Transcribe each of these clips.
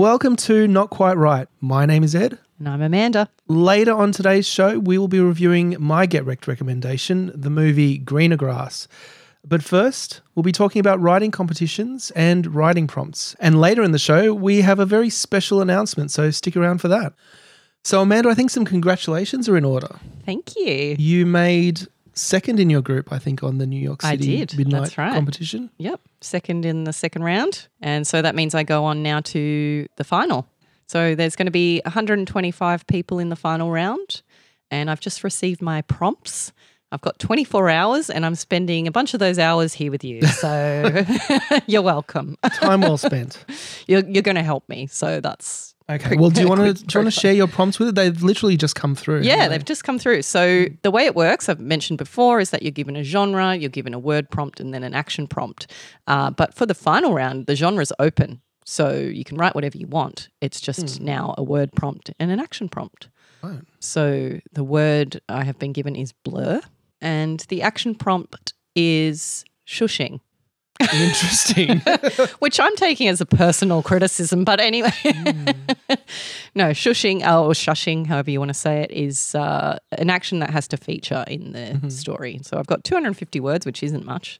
Welcome to Not Quite Write. My name is Ed. And I'm Amanda. Later on today's show, we will be reviewing my Get Rec'd recommendation, the movie Greener Grass. But first, we'll be talking about writing competitions and writing prompts. And later in the show, we have a very special announcement, so stick around for that. So, Amanda, I think some congratulations are in order. Thank you. You made second in your group, I think, on the New York City. Midnight right. competition. Yep. Second in the second round. And so that means I go on now to the final. So there's going to be 125 people in the final round. And I've just received my prompts. I've got 24 hours and I'm spending a bunch of those hours here with you. So you're welcome. Time well spent. You're, you're going to help me. So that's Okay. Well, do you want to do you want to share your prompts with it? They've literally just come through. Yeah, they've just come through. So the way it works, I've mentioned before, is that you're given a genre, you're given a word prompt, and then an action prompt. Uh, but for the final round, the genre's open, so you can write whatever you want. It's just now a word prompt and an action prompt. Right. So the word I have been given is blur, and the action prompt is shushing. Interesting. which I'm taking as a personal criticism. But anyway, no, shushing uh, or shushing, however you want to say it, is uh, an action that has to feature in the story. So I've got 250 words, which isn't much,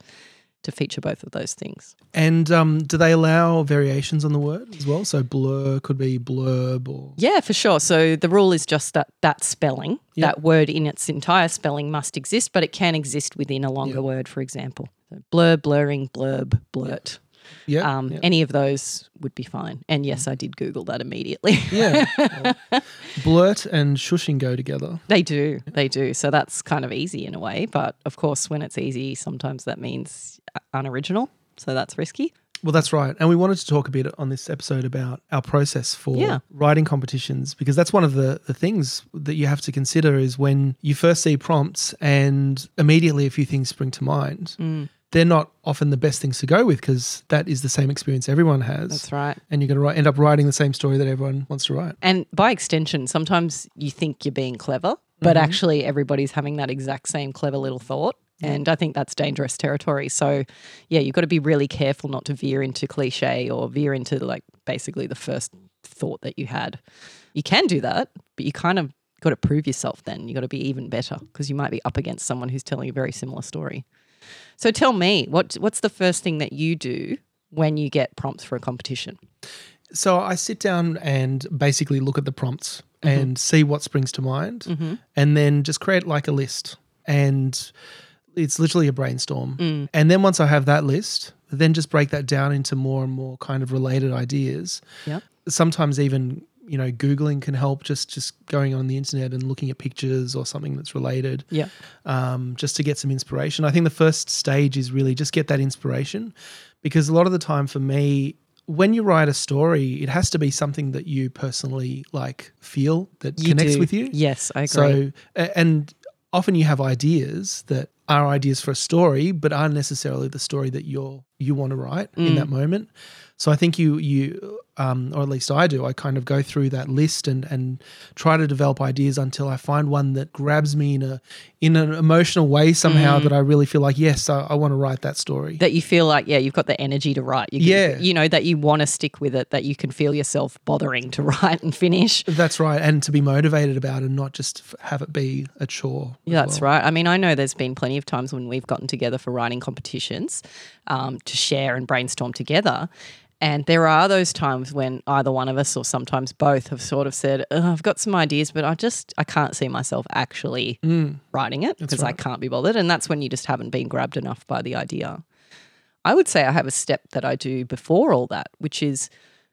to feature both of those things. and um, do they allow variations on the word as well? So blur could be blurb or Yeah, for sure. So the rule is just that that spelling, Yep. that word in its entire spelling must exist, but it can exist within a longer Yep. word, for example. So blur, blurring, blurb, blurt. yeah, Um, yeah. Any of those would be fine. And yes, I did Google that immediately. yeah. Blurt and shushing go together. They do. They do. So that's kind of easy in a way. But of course, when it's easy, sometimes that means uh, unoriginal. So that's risky. Well, that's right. And we wanted to talk a bit on this episode about our process for Yeah. writing competitions because that's one of the, the things that you have to consider is when you first see prompts and immediately a few things spring to mind. Mm. They're not often the best things to go with because that is the same experience everyone has. That's right. And you're going to write, end up writing the same story that everyone wants to write. And by extension, sometimes you think you're being clever, but mm-hmm. actually everybody's having that exact same clever little thought. And I think that's dangerous territory. So, yeah, you've got to be really careful not to veer into cliche or veer into like basically the first thought that you had. You can do that, but you kind of got to prove yourself then. You got to be even better because you might be up against someone who's telling a very similar story. So tell me, what what's the first thing that you do when you get prompts for a competition? So I sit down and basically look at the prompts Mm-hmm. and see what springs to mind and then just create like a list. And it's literally a brainstorm. Mm. And then once I have that list, then just break that down into more and more kind of related ideas. Yeah. Sometimes even, you know, Googling can help just just going on the internet and looking at pictures or something that's related Yeah. um, just to get some inspiration. I think the first stage is really just get that inspiration because a lot of the time for me, when you write a story, it has to be something that you personally like feel that You connects do. with you. Yes, I agree. So, and often you have ideas that are ideas for a story, but aren't necessarily the story that you're you want to write in Mm. that moment. So I think you you um, or at least I do. I kind of go through that list and and try to develop ideas until I find one that grabs me in a in an emotional way somehow that I really feel like yes, I, I want to write that story. Mm. that you feel like yeah you've got the energy to write you can, Yeah. you know that you want to stick with it that you can feel yourself bothering to write and finish That's right, and to be motivated about it and not just have it be a chore. yeah, that's well. right. I mean, I know there's been plenty of times when we've gotten together for writing competitions um, to share and brainstorm together. And there are those times when either one of us or sometimes both have sort of said, I've got some ideas, but I just, I can't see myself actually mm. writing it because I can't be bothered. And that's when you just haven't been grabbed enough by the idea. I would say I have a step that I do before all that, which is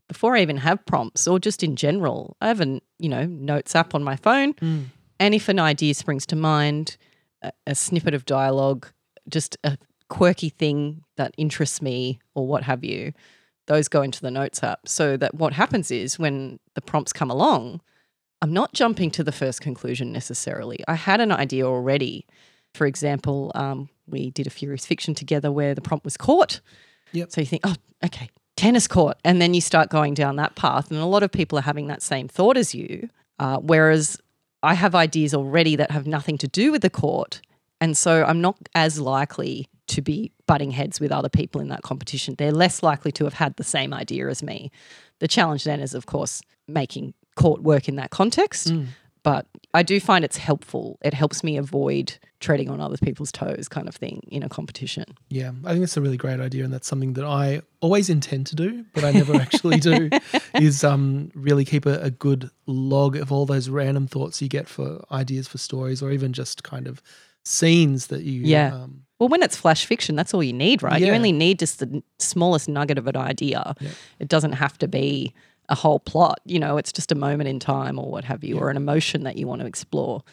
before I even have prompts or just in general, I have a, you know, notes app on my phone. Mm. And if an idea springs to mind, a, a snippet of dialogue, just a quirky thing that interests me or what have you, those go into the notes app. So that what happens is when the prompts come along, I'm not jumping to the first conclusion necessarily. I had an idea already. For example, um, we did a Furious Fiction together where the prompt was court. Yep. So you think, oh, okay, tennis court. And then you start going down that path. And a lot of people are having that same thought as you. Uh, whereas I have ideas already that have nothing to do with the court. And so I'm not as likely to be butting heads with other people in that competition. They're less likely to have had the same idea as me. The challenge then is, of course, making court work in that context. Mm. But I do find it's helpful. It helps me avoid treading on other people's toes, kind of thing, in a competition. Yeah, I think it's a really great idea, and that's something that I always intend to do, but I never actually do. Is um, really keep a, a, good log of all those random thoughts you get for ideas for stories, or even just kind of scenes that you. Yeah. Um, well, when it's flash fiction, that's all you need, right? Yeah. You only need just the smallest nugget of an idea. Yeah. It doesn't have to be a whole plot. You know, it's just a moment in time or what have you, yeah. or an emotion that you want to explore.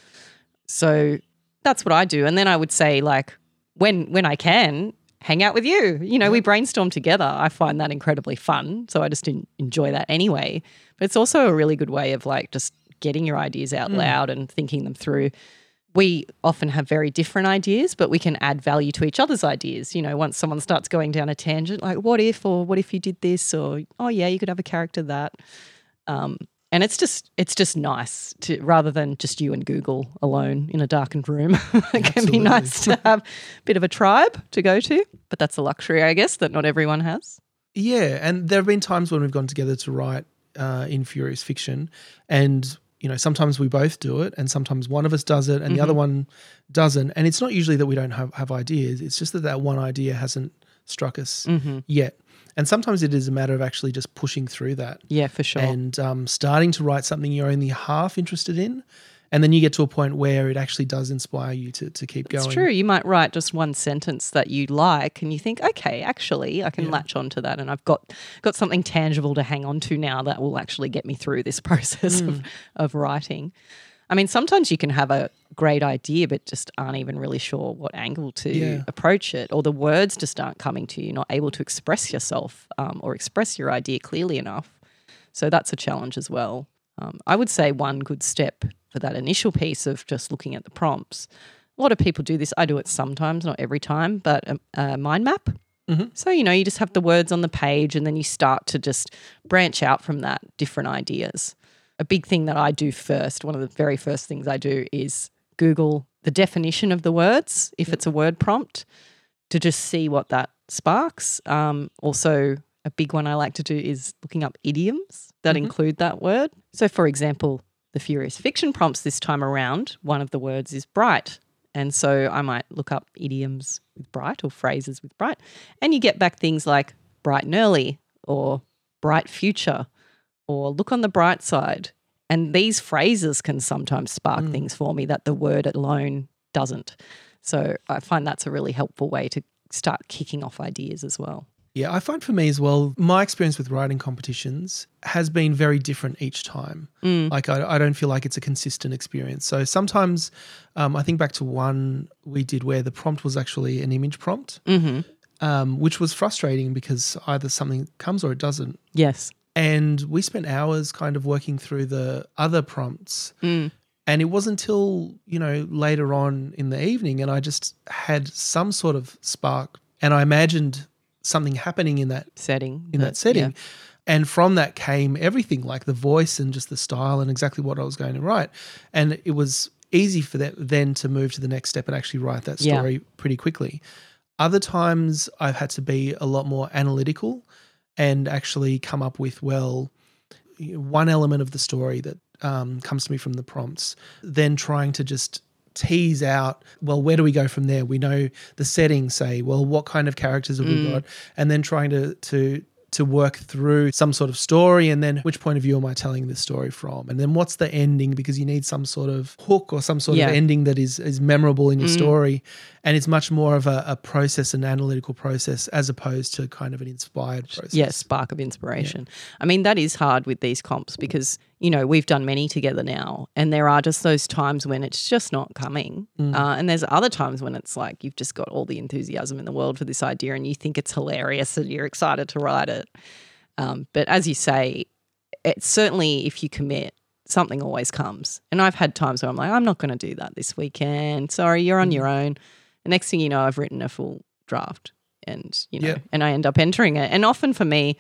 So that's what I do. And then I would say, like, when when I can, hang out with you. You know, we brainstorm together. I find that incredibly fun. So I just enjoy that anyway. But it's also a really good way of like just getting your ideas out mm. loud and thinking them through we often have very different ideas, but we can add value to each other's ideas. You know, once someone starts going down a tangent, like what if, or what if you did this, or oh yeah, you could have a character that. Um, and it's just it's just nice to rather than just you and Google alone in a darkened room. it can be nice to have a bit of a tribe to go to, but that's a luxury, I guess, that not everyone has. Yeah, and there have been times when we've gone together to write uh, in Furious Fiction, and you know, sometimes we both do it and sometimes one of us does it and mm-hmm. the other mm-hmm. one doesn't. And it's not usually that we don't have, have ideas, it's just that that one idea hasn't struck us mm-hmm. yet. And sometimes it is a matter of actually just pushing through that. Yeah, for sure. And um, starting to write something you're only half interested in and then you get to a point where it actually does inspire you to, to keep going. It's true. You might write just one sentence that you like and you think, okay, actually I can yeah. latch onto that and I've got got something tangible to hang on to now that will actually get me through this process mm. of, of writing. I mean, sometimes you can have a great idea, but just aren't even really sure what angle to yeah. approach it, or the words just aren't coming to you, not able to express yourself um, or express your idea clearly enough. So that's a challenge as well. Um, I would say one good step for that initial piece of just looking at the prompts. A lot of people do this. I do it sometimes, not every time, but a, a mind map. Mm-hmm. So, you know, you just have the words on the page and then you start to just branch out from that different ideas. A big thing that I do first, one of the very first things I do is Google the definition of the words, if it's a word prompt, to just see what that sparks. Um, also, a big one I like to do is looking up idioms that mm-hmm. include that word. So, for example, the Furious Fiction prompts this time around, one of the words is bright. And so I might look up idioms with bright or phrases with bright. And you get back things like bright and early or bright future or look on the bright side. And these phrases can sometimes spark mm. things for me that the word alone doesn't. So I find that's a really helpful way to start kicking off ideas as well. Yeah, I find for me as well, my experience with writing competitions has been very different each time. Mm. Like, I, I, don't feel like it's a consistent experience. So sometimes um, I think back to one we did where the prompt was actually an image prompt, mm-hmm. um, which was frustrating because either something comes or it doesn't. Yes. And we spent hours kind of working through the other prompts. Mm. And it wasn't until, you know, later on in the evening and I just had some sort of spark. And I imagined something happening in that setting. In that, that setting. Yeah. And from that came everything, like the voice and just the style and exactly what I was going to write. And it was easy for that then to move to the next step and actually write that story yeah. pretty quickly. Other times I've had to be a lot more analytical and actually come up with, well, one element of the story that um, comes to me from the prompts, then trying to just tease out, well, where do we go from there? We know the setting, say, well, what kind of characters have mm. we got? And then trying to to to work through some sort of story and then which point of view am I telling this story from? And then what's the ending because you need some sort of hook or some sort yeah. of ending that is is memorable in your mm. story. And it's much more of a, a, process, an analytical process, as opposed to kind of an inspired process. Yeah, spark of inspiration. Yeah. I mean, that is hard with these comps because, you know, we've done many together now, and there are just those times when it's just not coming. Mm. Uh, and there's other times when it's like you've just got all the enthusiasm in the world for this idea and you think it's hilarious and you're excited to write it. Um, but as you say, it's certainly if you commit, something always comes. And I've had times where I'm like, I'm not going to do that this weekend. Sorry, you're on mm. your own. The next thing you know, I've written a full draft and, you know, yeah. and I end up entering it. And often for me,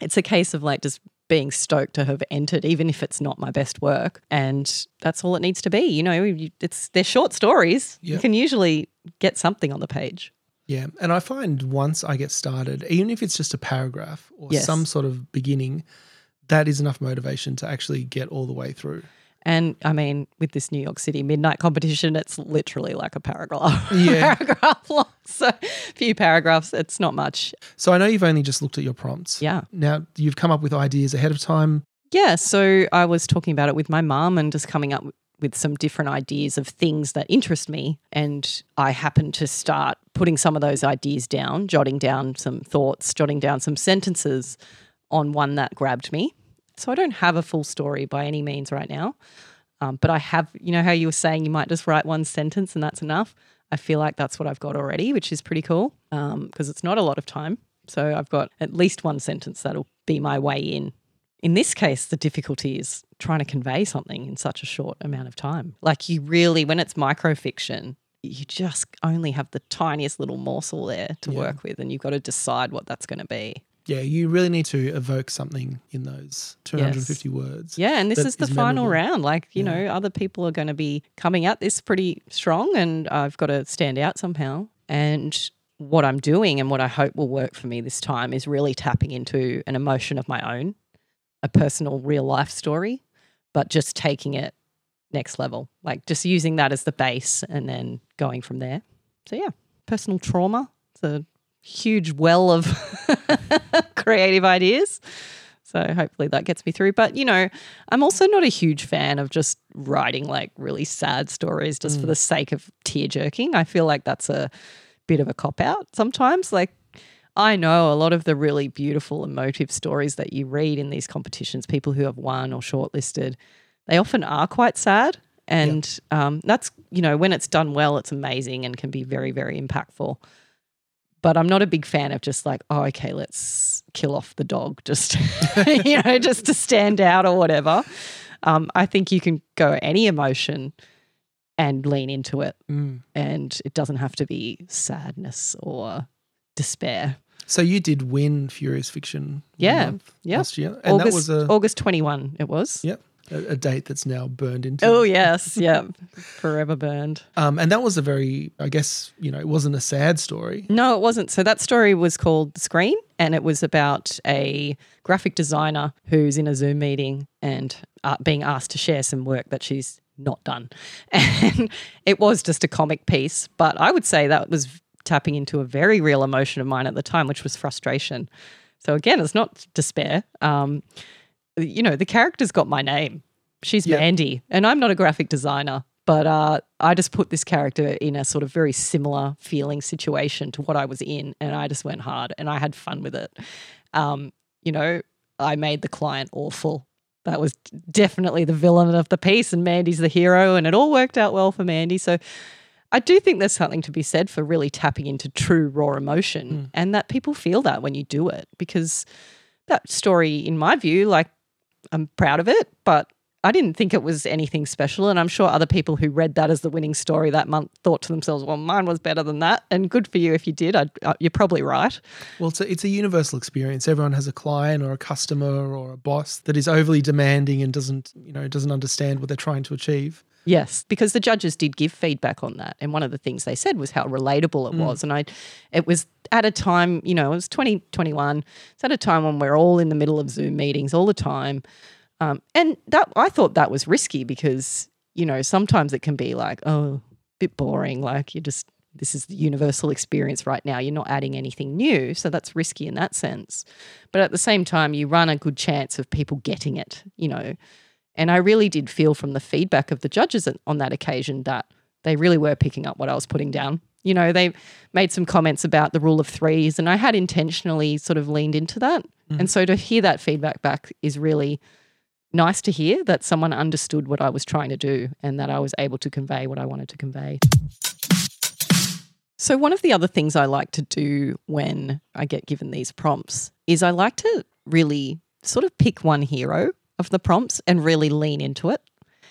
it's a case of like just being stoked to have entered, even if it's not my best work. And that's all it needs to be. You know, it's they're short stories. You can usually get something on the page. Yeah. And I find once I get started, even if it's just a paragraph or Yes. some sort of beginning, that is enough motivation to actually get all the way through. And I mean, with this New York City midnight competition, it's literally like a paragraph. Yeah. paragraph long. So few paragraphs. It's not much. So I know you've only just looked at your prompts. Yeah. Now you've come up with ideas ahead of time. Yeah. So I was talking about it with my mum and just coming up with some different ideas of things that interest me. And I happened to start putting some of those ideas down, jotting down some thoughts, jotting down some sentences on one that grabbed me. So I don't have a full story by any means right now. Um, but I have, you know, how you were saying you might just write one sentence and that's enough. I feel like that's what I've got already, which is pretty cool because it's not a lot of time. So I've got at least one sentence that'll be my way in. In this case, the difficulty is trying to convey something in such a short amount of time. Like you really, when it's microfiction, you just only have the tiniest little morsel there to Yeah. work with, and you've got to decide what that's going to be. Yeah, you really need to evoke something in those 250 words. Yeah, and this is the is final round. Like, you Yeah. know, other people are going to be coming at this pretty strong, and I've got to stand out somehow. And what I'm doing and what I hope will work for me this time is really tapping into an emotion of my own, a personal real life story, but just taking it next level, like just using that as the base and then going from there. So, yeah, personal trauma. It's a huge well of creative ideas. So hopefully that gets me through. But you know, I'm also not a huge fan of just writing like really sad stories just for the sake of tear jerking. I feel like that's a bit of a cop out sometimes. Like I know a lot of the really beautiful emotive stories that you read in these competitions, people who have won or shortlisted, they often are quite sad. And um, that's, you know, when it's done well, it's amazing and can be very, very impactful but I'm not a big fan of just like, oh, okay, let's kill off the dog, just you know, just to stand out or whatever. Um, I think you can go any emotion and lean into it, Mm. and it doesn't have to be sadness or despair. So you did win Furious Fiction Yeah, yeah. last year. And August, that was a, August 21, it was. yep, a, a date that's now burned into. Oh yes, yeah, forever burned. Um, and that was a very, I guess, you know, it wasn't a sad story. No, it wasn't. So that story was called The Screen, and it was about a graphic designer who's in a Zoom meeting and uh, being asked to share some work that she's not done. And it was just a comic piece, but I would say that was tapping into a very real emotion of mine at the time, which was frustration. So again, it's not despair. Um, you know, the character's got my name. She's Yeah. Mandy, and I'm not a graphic designer, but uh, I just put this character in a sort of very similar feeling situation to what I was in, and I just went hard and I had fun with it. Um, you know, I made the client awful. That was definitely the villain of the piece, and Mandy's the hero, and it all worked out well for Mandy. So I do think there's something to be said for really tapping into true raw emotion and that people feel that when you do it because that story, in my view, like I'm proud of it, but I didn't think it was anything special. And I'm sure other people who read that as the winning story that month thought to themselves, well, mine was better than that. And good for you if you did. I, uh, you're probably right. Well, it's a, it's a universal experience. Everyone has a client or a customer or a boss that is overly demanding and doesn't, you know, doesn't understand what they're trying to achieve. Yes, because the judges did give feedback on that, and one of the things they said was how relatable it was, and I, it was at a time, you know, it was twenty twenty one. It's at a time when we're all in the middle of Zoom meetings all the time, um, and that I thought that was risky because you know sometimes it can be like oh, a bit boring, like you just this is the universal experience right now. You're not adding anything new, so that's risky in that sense. But at the same time, you run a good chance of people getting it, you know. And I really did feel from the feedback of the judges on that occasion that they really were picking up what I was putting down. You know, they made some comments about the rule of threes, and I had intentionally sort of leaned into that. Mm. And so to hear that feedback back is really nice to hear that someone understood what I was trying to do and that I was able to convey what I wanted to convey. So, one of the other things I like to do when I get given these prompts is I like to really sort of pick one hero of the prompts and really lean into it.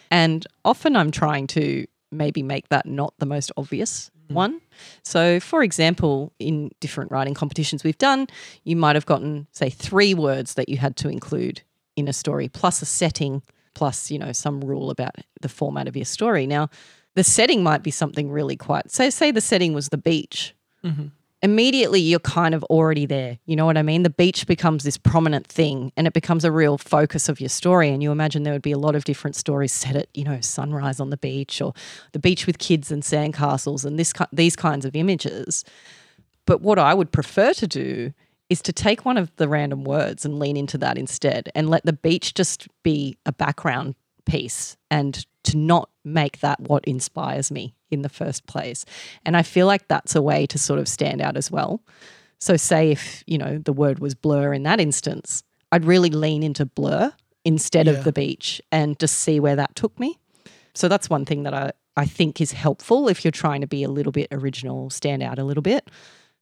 And often I'm trying to maybe make that not the most obvious mm. one. So, for example, in different writing competitions we've done, you might have gotten, say, three words that you had to include in a story, plus a setting, plus, you know, some rule about the format of your story. Now, the setting might be something really quite, say, say the setting was the beach. Mm-hmm. Immediately you're kind of already there. You know what I mean? The beach becomes this prominent thing and it becomes a real focus of your story. And you imagine there would be a lot of different stories set at, you know, sunrise on the beach or the beach with kids and sandcastles and this these kinds of images. But what I would prefer to do is to take one of the random words and lean into that instead and let the beach just be a background piece and to not make that what inspires me in the first place. And I feel like that's a way to sort of stand out as well. So, say if, you know, the word was blur in that instance, I'd really lean into blur instead Yeah. of the beach and just see where that took me. So, that's one thing that I, I think is helpful if you're trying to be a little bit original, stand out a little bit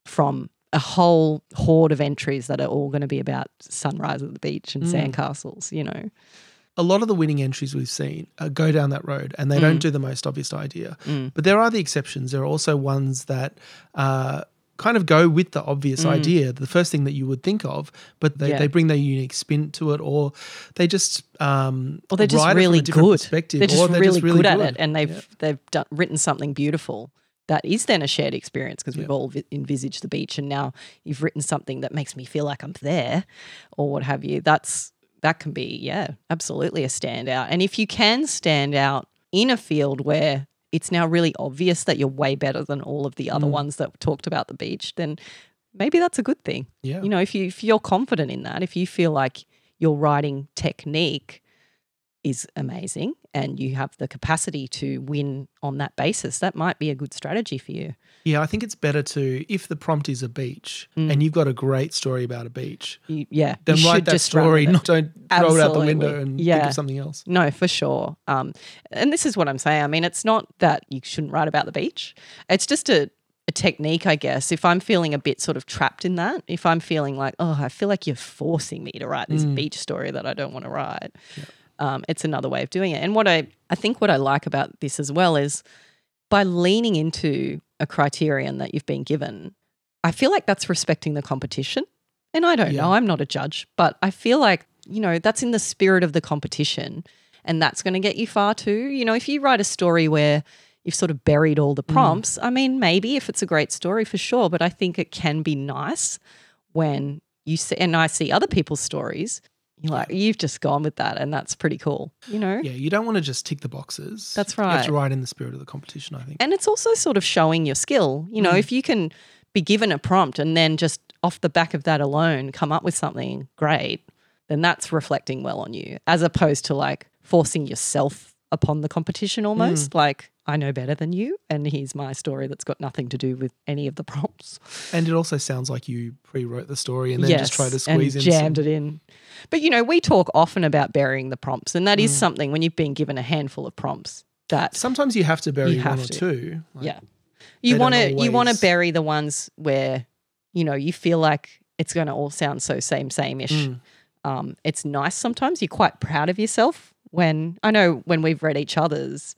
from a whole horde of entries that are all going to be about sunrise at the beach and mm. sandcastles, you know. A lot of the winning entries we've seen uh, go down that road and they Mm. don't do the most obvious idea. But there are the exceptions. There are also ones that uh, kind of go with the obvious idea, the first thing that you would think of, but they, Mm. Yeah. they bring their unique spin to it or they just. Um, Or they're just write it from a really good. perspective, They're just, or really, good, at good. it, and they've they've done, written something beautiful that is then a shared experience because we've all vi- envisaged the beach, and now you've written something that makes me feel like I'm there, or what have you. That's that can be yeah, absolutely a standout. And if you can stand out in a field where it's now really obvious that you're way better than all of the other mm. ones that talked about the beach, then maybe that's a good thing. Yeah. You know, if you if you're confident in that, if you feel like your writing technique is amazing and you have the capacity to win on that basis, that might be a good strategy for you. Yeah, I think it's better to, if the prompt is a beach and you've got a great story about a beach, You, yeah, then Mm. you write that story, not don't throw it out the window Absolutely. and think of something else. No, for sure. Um, and this is what I'm saying. I mean, it's not that you shouldn't write about the beach. It's just a, a technique, I guess. If I'm feeling a bit sort of trapped in that, if I'm feeling like, oh, I feel like you're forcing me to write this beach story that I don't want to write, um, it's another way of doing it. And what I, I think what I like about this as well is by leaning into a criterion that you've been given, I feel like that's respecting the competition. And I don't Yeah. know, I'm not a judge, but I feel like, you know, that's in the spirit of the competition and that's going to get you far too. You know, if you write a story where you've sort of buried all the prompts, I mean, maybe if it's a great story for sure, but I think it can be nice when you see, and I see other people's stories, you're like, you've just gone with that and that's pretty cool, you know? Yeah, you don't want to just tick the boxes. That's right. You have to right. write in the spirit of the competition, I think. And it's also sort of showing your skill. You know, mm. if you can be given a prompt and then just off the back of that alone come up with something great, then that's reflecting well on you, as opposed to like forcing yourself upon the competition almost. Like, I know better than you, and here's my story that's got nothing to do with any of the prompts. And it also sounds like you pre-wrote the story and then just tried to squeeze and in jammed some- it in. But you know, we talk often about burying the prompts, and that is something when you've been given a handful of prompts that Sometimes you have to bury have one or to. two. Like, yeah. You want to you want to bury the ones where you know you feel like it's going to all sound so same same ish. Mm. Um, it's nice sometimes. You're quite proud of yourself when I know when we've read each other's,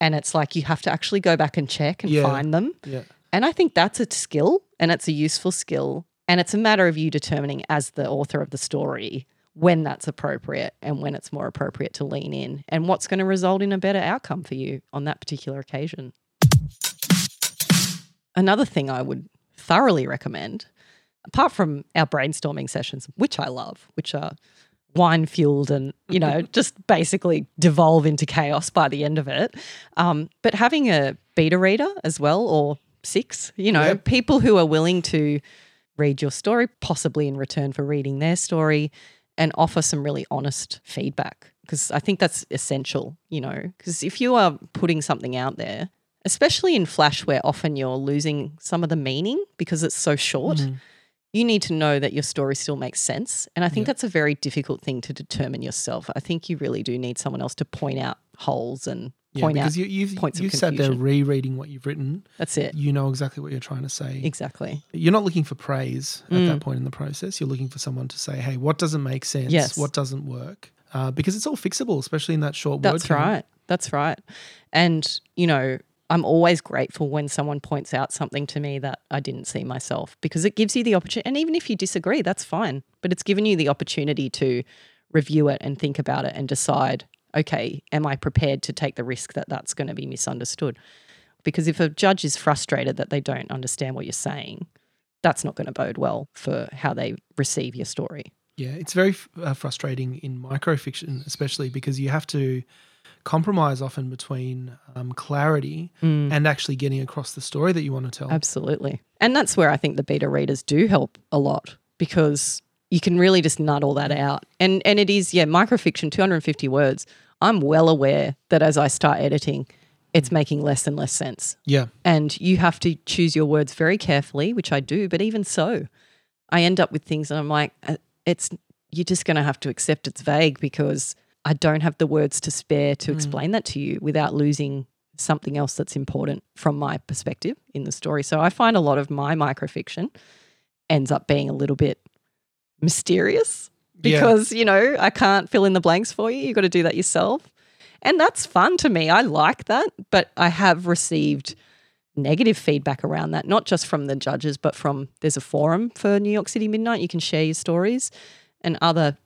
and it's like you have to actually go back and check and Yeah. find them. Yeah. And I think that's a skill and it's a useful skill. And it's a matter of you determining as the author of the story when that's appropriate and when it's more appropriate to lean in and what's going to result in a better outcome for you on that particular occasion. Another thing I would thoroughly recommend, apart from our brainstorming sessions, which I love, which are wine fueled and, you know, just basically devolve into chaos by the end of it. Um, but having a beta reader as well, or six, you know, Yep. people who are willing to read your story, possibly in return for reading their story, and offer some really honest feedback. Because I think that's essential, you know, because if you are putting something out there, especially in Flash, where often you're losing some of the meaning because it's so short, Mm-hmm. You need to know that your story still makes sense. And I think Yeah. that's a very difficult thing to determine yourself. I think you really do need someone else to point out holes and Yeah, point out because you, you've, points of you've sat there rereading what you've written. that's it. You know exactly what you're trying to say. Exactly. You're not looking for praise at Mm. that point in the process. You're looking for someone to say, hey, what doesn't make sense? Yes. What doesn't work? Uh, because it's all fixable, especially in that short word That's right. That's right. And, you know, I'm always grateful when someone points out something to me that I didn't see myself because it gives you the opportunity. And even if you disagree, that's fine. But it's given you the opportunity to review it and think about it and decide, okay, am I prepared to take the risk that that's going to be misunderstood? Because if a judge is frustrated that they don't understand what you're saying, that's not going to bode well for how they receive your story. Yeah, it's very uh, frustrating in microfiction, especially because you have to compromise often between um, clarity Mm. and actually getting across the story that you want to tell. Absolutely. And that's where I think the beta readers do help a lot because you can really just nut all that out. And and it is, yeah, microfiction, 250 words. I'm well aware that as I start editing, it's making less and less sense. Yeah, And you have to choose your words very carefully, which I do, but even so, I end up with things and I'm like, uh, it's you're just going to have to accept it's vague because I don't have the words to spare to mm. explain that to you without losing something else that's important from my perspective in the story. So I find a lot of my microfiction ends up being a little bit mysterious Yeah. because, you know, I can't fill in the blanks for you. You've got to do that yourself. And that's fun to me. I like that, but I have received negative feedback around that, not just from the judges, but from there's a forum for New York City Midnight. You can share your stories, and other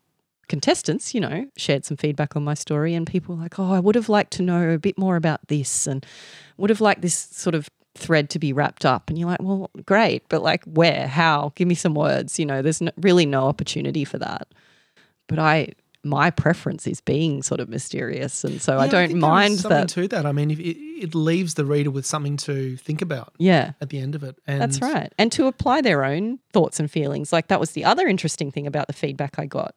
contestants, you know, shared some feedback on my story, and people were like, "Oh, I would have liked to know a bit more about this, and would have liked this sort of thread to be wrapped up." And you're like, "Well, great, but like, where? How? Give me some words." You know, there's no, really no opportunity for that. But I. My preference is being sort of mysterious, and so I don't is mind something that. to that. I mean, if it, it leaves the reader with something to think about Yeah, at the end of it. And That's right. And to apply their own thoughts and feelings. Like that was the other interesting thing about the feedback I got.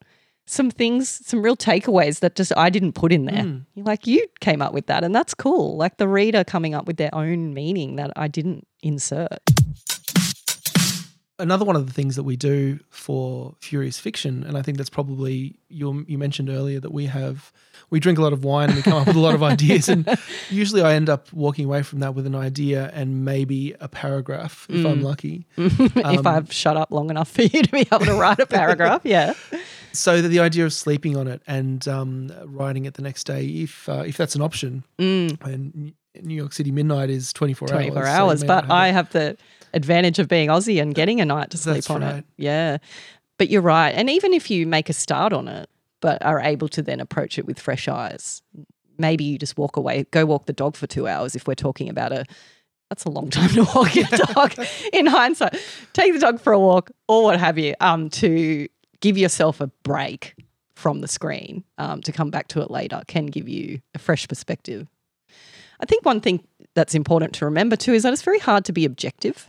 Some things, some real takeaways that just I didn't put in there. Mm. Like, you came up with that, and that's cool. Like the reader coming up with their own meaning that I didn't insert. Another one of the things that we do for Furious Fiction, and I think that's probably you. You mentioned earlier that we have we drink a lot of wine and we come up with a lot of ideas, and usually I end up walking away from that with an idea and maybe a paragraph if I'm Mm. lucky. if Um, I've shut up long enough for you to be able to write a paragraph, yeah. So that the idea of sleeping on it and um, writing it the next day, if uh, if that's an option, Mm, and New York City midnight is 24 hours. 24 hours. may But have I have the advantage of being Aussie and getting a night to sleep That's on right. it. Yeah. But you're right. And even if you make a start on it, but are able to then approach it with fresh eyes, maybe you just walk away, go walk the dog for two hours if we're talking about a. That's a long time to walk your dog in hindsight. Take the dog for a walk or what have you um, to give yourself a break from the screen um, to come back to it later can give you a fresh perspective. I think one thing that's important to remember too is that it's very hard to be objective.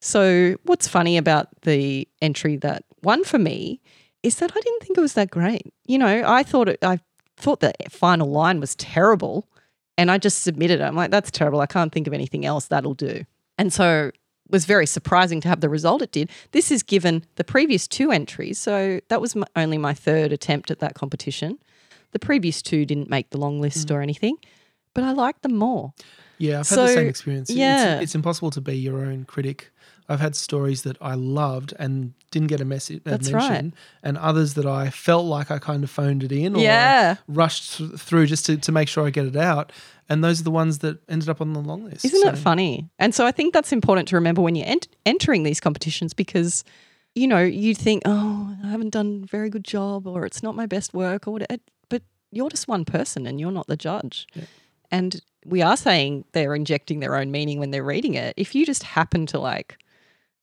So, what's funny about the entry that won for me is that I didn't think it was that great. You know, I thought it, I thought the final line was terrible, and I just submitted it. I'm like, that's terrible. I can't think of anything else that'll do. And so, it was very surprising to have the result it did. This is given the previous two entries, so that was my, only my third attempt at that competition. The previous two didn't make the long list mm. or anything, but I liked them more. Yeah, I've had the same experience. It's- yeah. It's, impossible to be your own critic. I've had stories that I loved and didn't get a message a That's mention, and others that I felt like I kind of phoned it in or Yeah. rushed th- through just to, to make sure I get it out. And those are the ones that ended up on the long list. Isn't it So- funny? And so I think that's important to remember when you're ent- entering these competitions because, you know, you think, oh, I haven't done a very good job or it's not my best work or whatever. But you're just one person and you're not the judge. Yeah. And we are saying they're injecting their own meaning when they're reading it. If you just happen to like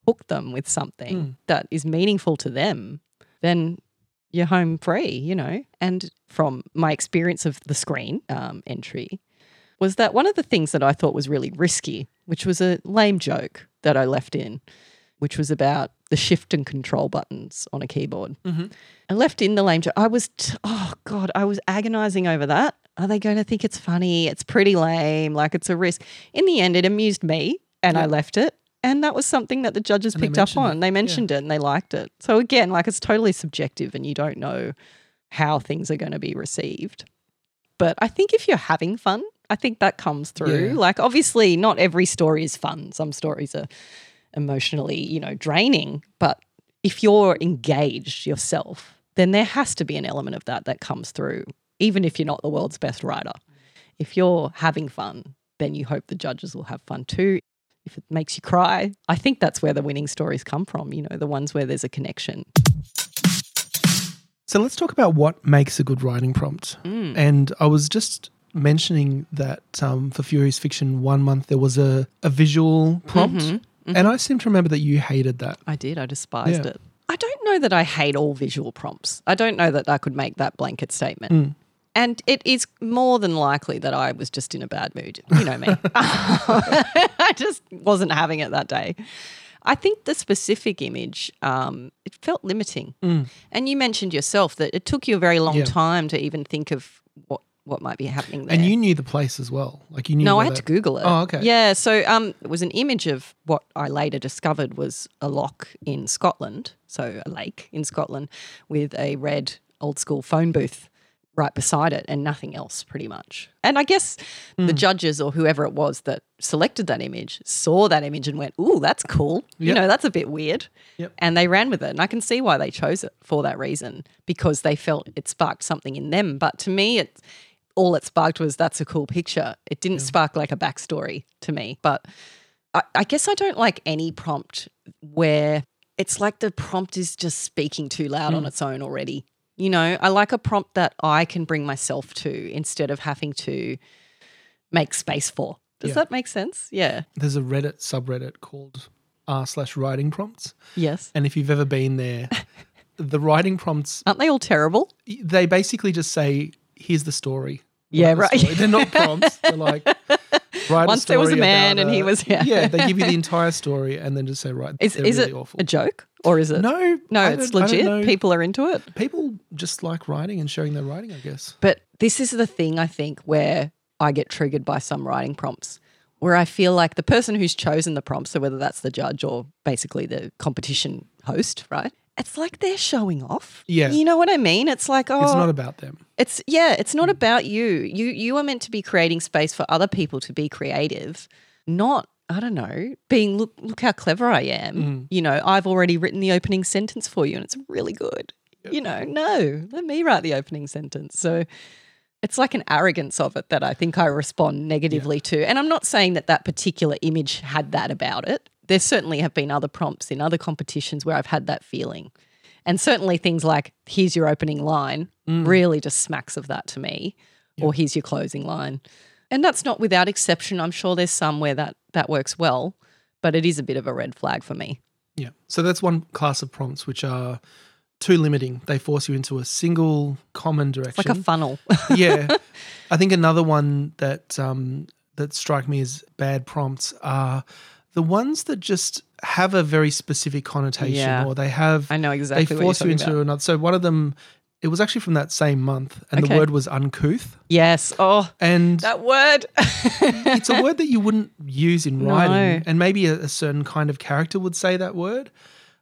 hook them with something Mm. that is meaningful to them, then you're home free, you know? And from my experience of the screen um, entry, was that one of the things that I thought was really risky, which was a lame joke that I left in, which was about the shift and control buttons on a keyboard. Mhm. I left in the lame joke. I was, t- oh God, I was agonizing over that. Are they going to think it's funny? It's pretty lame, like it's a risk. In the end, it amused me and I left it. And that was something that the judges And picked up mentioned it. on. They mentioned it and they liked it. So again, like it's totally subjective and you don't know how things are going to be received. But I think if you're having fun, I think that comes through. Yeah. Like obviously not every story is fun. Some stories are emotionally, you know, draining, but if you're engaged yourself, then there has to be an element of that that comes through even if you're not the world's best writer. If you're having fun, then you hope the judges will have fun too. If it makes you cry, I think that's where the winning stories come from, you know, the ones where there's a connection. So let's talk about what makes a good writing prompt. Mm. And I was just mentioning that um, for Furious Fiction, one month there was a, a visual prompt. Mhm. And I seem to remember that you hated that. I did. I despised Yeah. it. I don't know that I hate all visual prompts. I don't know that I could make that blanket statement. Mm. And it is more than likely that I was just in a bad mood. You know me. I just wasn't having it that day. I think the specific image, um, it felt limiting. And you mentioned yourself that it took you a very long Mm. Yeah. time to even think of what, what might be happening there. And you knew the place as well. Like you knew. No, I had to Google it. Oh, okay. Yeah, so um, it was an image of what I later discovered was a loch in Scotland, so a lake in Scotland, with a red old school phone booth right beside it and nothing else, pretty much. And I guess Hmm. the judges or whoever it was that selected that image saw that image and went, "Ooh, that's cool. You know, that's a bit weird." Yep. And they ran with it, and I can see why they chose it for that reason because they felt it sparked something in them. But to me, it's all it sparked was that's a cool picture. It didn't spark like a backstory to me. But I, I guess I don't like any prompt where it's like the prompt is just speaking too loud on its own already. You know, I like a prompt that I can bring myself to instead of having to make space for. Does Yeah. that make sense? Yeah. There's a Reddit subreddit called r slash writing prompts, Yes. and if you've ever been there, the writing prompts Aren't they all terrible? they basically just say, "Here's the story." Yeah, Write the right. story. They're not prompts. They're like, write a Once there was a man and he was- yeah. yeah. They give you the entire story and then just say, "Right." Is, is really it awful. a joke or is it? No, No, it's don't- I don't legit. People are into it. people just like writing and sharing their writing. I guess. But this is the thing I think where I get triggered by some writing prompts where I feel like the person who's chosen the prompt, so whether that's the judge or basically the competition host, right? It's like they're showing off. Yeah. You know what I mean? It's like, oh, It's not about them. it's yeah, it's not about you. You you are meant to be creating space for other people to be creative, not I don't know, being look look how clever I am. Mm. You know, I've already written the opening sentence for you and it's really good. You know, no, let me write the opening sentence. So it's like an arrogance of it that I think I respond negatively to. And I'm not saying that that particular image had that about it. There certainly have been other prompts in other competitions where I've had that feeling. And certainly things like, here's your opening line, really just smacks of that to me, or here's your closing line. And that's not without exception. I'm sure there's some where that, that works well, but it is a bit of a red flag for me. Yeah. So that's one class of prompts which are too limiting. They force you into a single common direction. It's like a funnel. yeah. I think another one that um, that strike me as bad prompts are the ones that just have a very specific connotation, Yeah. or they have I know exactly they force you into about. another. So one of them, it was actually from that same month, and Okay. the word was uncouth, yes. Oh, and that word. it's a word that you wouldn't use in No. writing, and maybe a, a certain kind of character would say that word.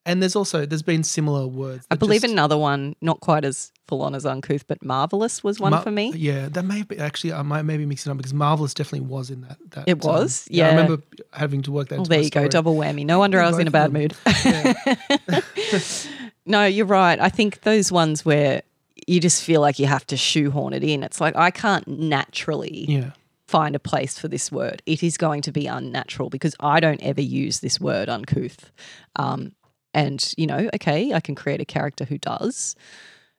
And there's also there's been similar words. I believe just- another one, not quite as full on as uncouth, but marvelous was one Ma- for me. Yeah, that may be actually I might maybe mix it up because Marvelous definitely was in that. that It um, was? I remember having to work that. Well, there you go, double whammy. No wonder Yeah, I was in a bad mood. Yeah. no, you're right. I think those ones where you just feel like you have to shoehorn it in. It's like I can't naturally yeah, find a place for this word. It is going to be unnatural because I don't ever use this word uncouth. Um, and, you know, okay, I can create a character who does,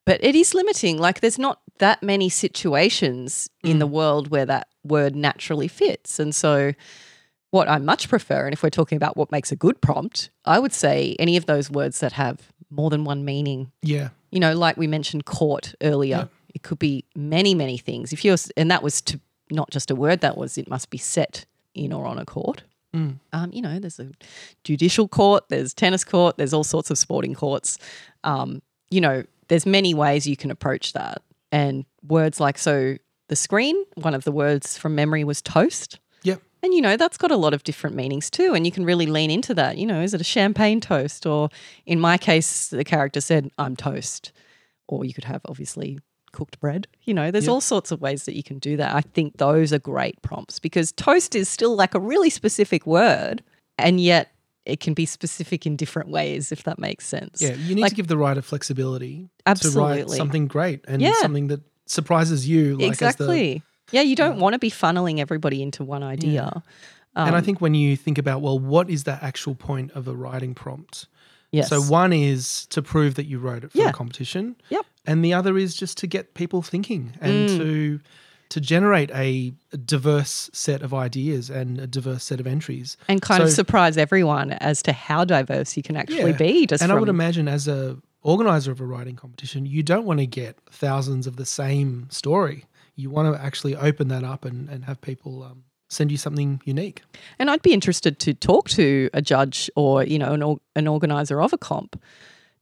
but it is limiting. Like, there's not that many situations in the mm. world where that word naturally fits. And so, what I much prefer, and if we're talking about what makes a good prompt, I would say any of those words that have more than one meaning yeah, you know, like we mentioned court earlier, it could be many, many things. If you're, and that was to not just a word, that was it must be set in or on a court. Mm. Um, you know, there's a judicial court, there's tennis court, there's all sorts of sporting courts. Um, you know, there's many ways you can approach that. And words like, so the screen, one of the words from memory was toast. Yep. And you know, that's got a lot of different meanings too. And you can really lean into that. You know, is it a champagne toast? Or in my case, the character said, I'm toast. Or you could have obviously cooked bread. You know, there's Yep. all sorts of ways that you can do that. I think those are great prompts because toast is still like a really specific word. And yet it can be specific in different ways, if that makes sense. yeah. You need Like- to give the writer flexibility to write Absolutely. something great and Yeah. something that surprises you. Like As the, exactly. yeah, you don't want to be funneling everybody into one idea. and I Um, think when you think about well, what is the actual point of a writing prompt? yes. So one is to prove that you wrote it for Yeah. a competition. Yep. And the other is just to get people thinking and Mm. to to generate a diverse set of ideas and a diverse set of entries. And kind of surprise everyone as to how diverse you can actually Yeah. be. Just and from, I would imagine as a organizer of a writing competition, you don't want to get thousands of the same story. You want to actually open that up and, and have people um, send you something unique. And I'd be interested to talk to a judge or you know an or, an organizer of a comp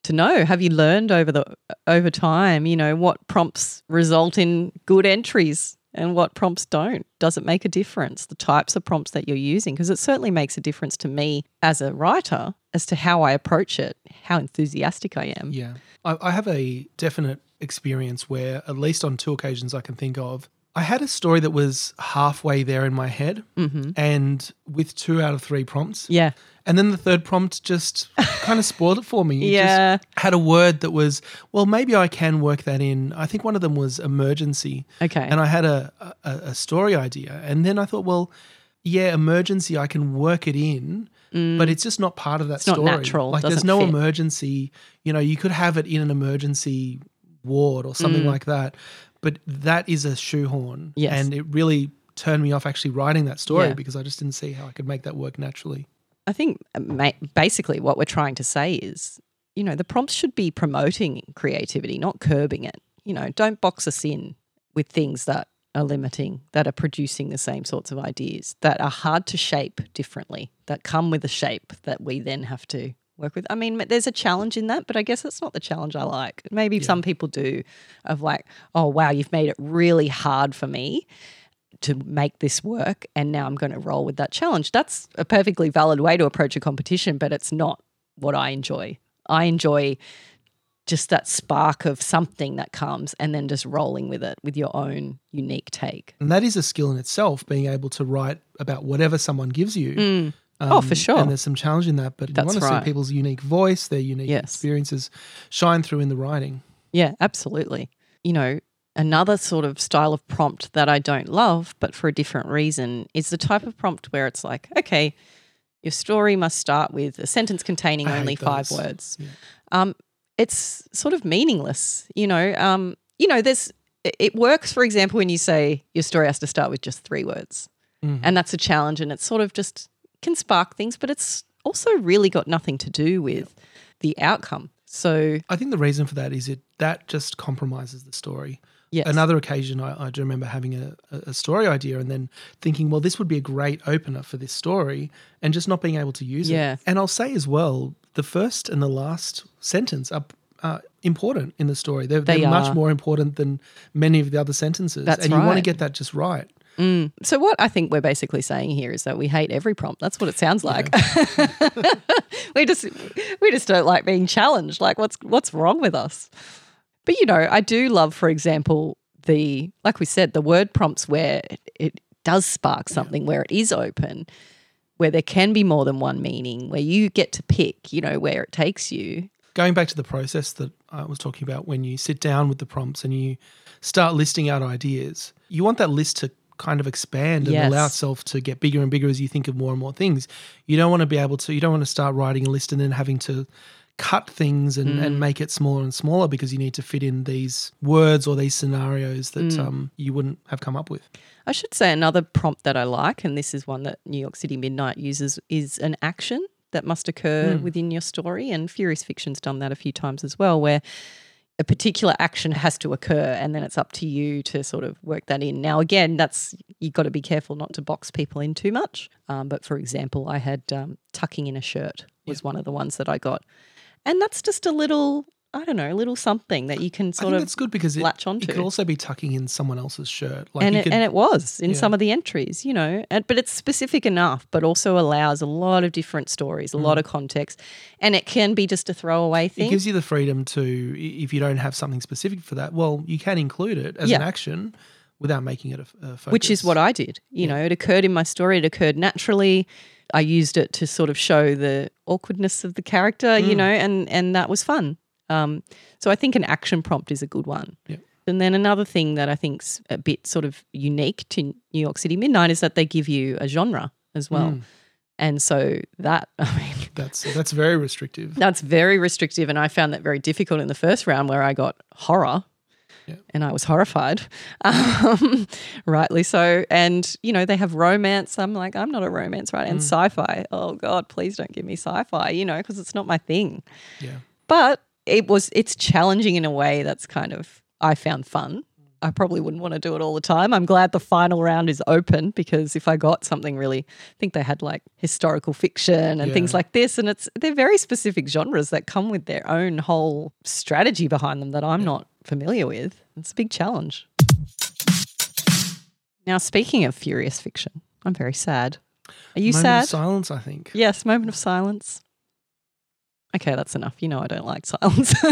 to know. Have you learned over the over time you know what prompts result in good entries and what prompts don't? Does it make a difference the types of prompts that you're using? Because it certainly makes a difference to me as a writer as to how I approach it how enthusiastic I am. Yeah. I, I have a definite experience where, at least on two occasions I can think of, I had a story that was halfway there in my head hmm and with two out of three prompts. yeah And then the third prompt just kind of spoiled it for me. It just yeah had a word that was, well, maybe I can work that in. I think one of them was emergency. okay And I had a, a, a story idea. And then I thought, well, yeah, emergency, I can work it in, but it's just not part of that Mm. It's not story. natural, Like there's no fit. emergency. You know, you could have it in an emergency ward or Mm. something like that. But that is a shoehorn. Yes. And it really turned me off actually writing that story Yeah. because I just didn't see how I could make that work naturally. I think uh, basically what we're trying to say is, you know, the prompts should be promoting creativity, not curbing it. You know, don't box us in with things that are limiting, that are producing the same sorts of ideas, that are hard to shape differently, that come with a shape that we then have to work with. I mean, there's a challenge in that, but I guess that's not the challenge I like. Maybe some people do, of like, oh, wow, you've made it really hard for me to make this work and now I'm going to roll with that challenge. That's a perfectly valid way to approach a competition, but it's not what I enjoy. I enjoy just that spark of something that comes and then just rolling with it with your own unique take. And that is a skill in itself, being able to write about whatever someone gives you. Mm. Oh, for sure. And there's some challenge in that, but That's you want to right. see people's unique voice, their unique Yes. experiences shine through in the writing. Yeah, absolutely. You know, another sort of style of prompt that I don't love, but for a different reason, is the type of prompt where it's like, okay, your story must start with a sentence containing I only five those. words. Yeah. Um, it's sort of meaningless, you know. Um, you know, there's it- works, for example, when you say your story has to start with just three words, Mhm. and that's a challenge, and it's sort of just can spark things, but it's also really got nothing to do with the outcome. So I think the reason for that is it that just compromises the story. yes, Another occasion, I, I do remember having a, a story idea and then thinking, well, this would be a great opener for this story, and just not being able to use Yeah. it. And I'll say as well, the first and the last sentence are, are important in the story. They're, They they're much more important than many of the other sentences. That's and you want to get that just right. Mm. So what I think we're basically saying here is that we hate every prompt. That's what it sounds like. we just we just don't like being challenged. Like what's what's wrong with us? But you know, I do love, for example, the like we said, the word prompts where it, it does spark something, where it is open, where there can be more than one meaning, where you get to pick, you know, where it takes you. going back to the process that I was talking about when you sit down with the prompts and you start listing out ideas, you want that list to kind of expand and Yes. allow itself to get bigger and bigger as you think of more and more things. You don't want to be able to, you don't want to start writing a list and then having to cut things and, Mm. and make it smaller and smaller because you need to fit in these words or these scenarios that Mm. um, you wouldn't have come up with. I should say another prompt that I like, and this is one that New York City Midnight uses, is an action that must occur Hmm. within your story. And Furious Fiction's done that a few times as well, where a particular action has to occur, and then it's up to you to sort of work that in. Now, again, that's you've got to be careful not to box people in too much. Um, but for example, I had um, tucking in a shirt was one of the ones that I got, and that's just a little. I don't know, a little something that you can sort of that's good because it, latch onto. it could also be tucking in someone else's shirt. Like and it, could, and it was in yeah. some of the entries, you know, and, but it's specific enough, but also allows a lot of different stories, a lot of context, and it can be just a throwaway thing. It gives you the freedom to, if you don't have something specific for that, well, you can include it as an action without making it a, a focus. which is what I did. You know, it occurred in my story. It occurred naturally. I used it to sort of show the awkwardness of the character, you Mm. know, and and that was fun. Um, so I think an action prompt is a good one. Yeah. And then another thing that I think's a bit sort of unique to New York City Midnight is that they give you a genre as well. Mm. And so that, I mean, That's that's very restrictive. that's very restrictive. And I found that very difficult in the first round where I got horror. Yeah. And I was horrified, um, rightly so. And, you know, they have romance. I'm like, I'm not a romance writer. And Mm. sci fi. Oh, God, please don't give me sci fi, you know, because it's not my thing. Yeah. But it was, it's challenging in a way that's kind of, I found fun. I probably wouldn't want to do it all the time. I'm glad the final round is open because if I got something really, I think they had like historical fiction and things like this, and it's they're very specific genres that come with their own whole strategy behind them that I'm not familiar with. It's a big challenge. Now, speaking of furious fiction, I'm very sad. Are you Moment sad? Of silence, I think. yes, moment of silence. Okay, that's enough. You know I don't like silence.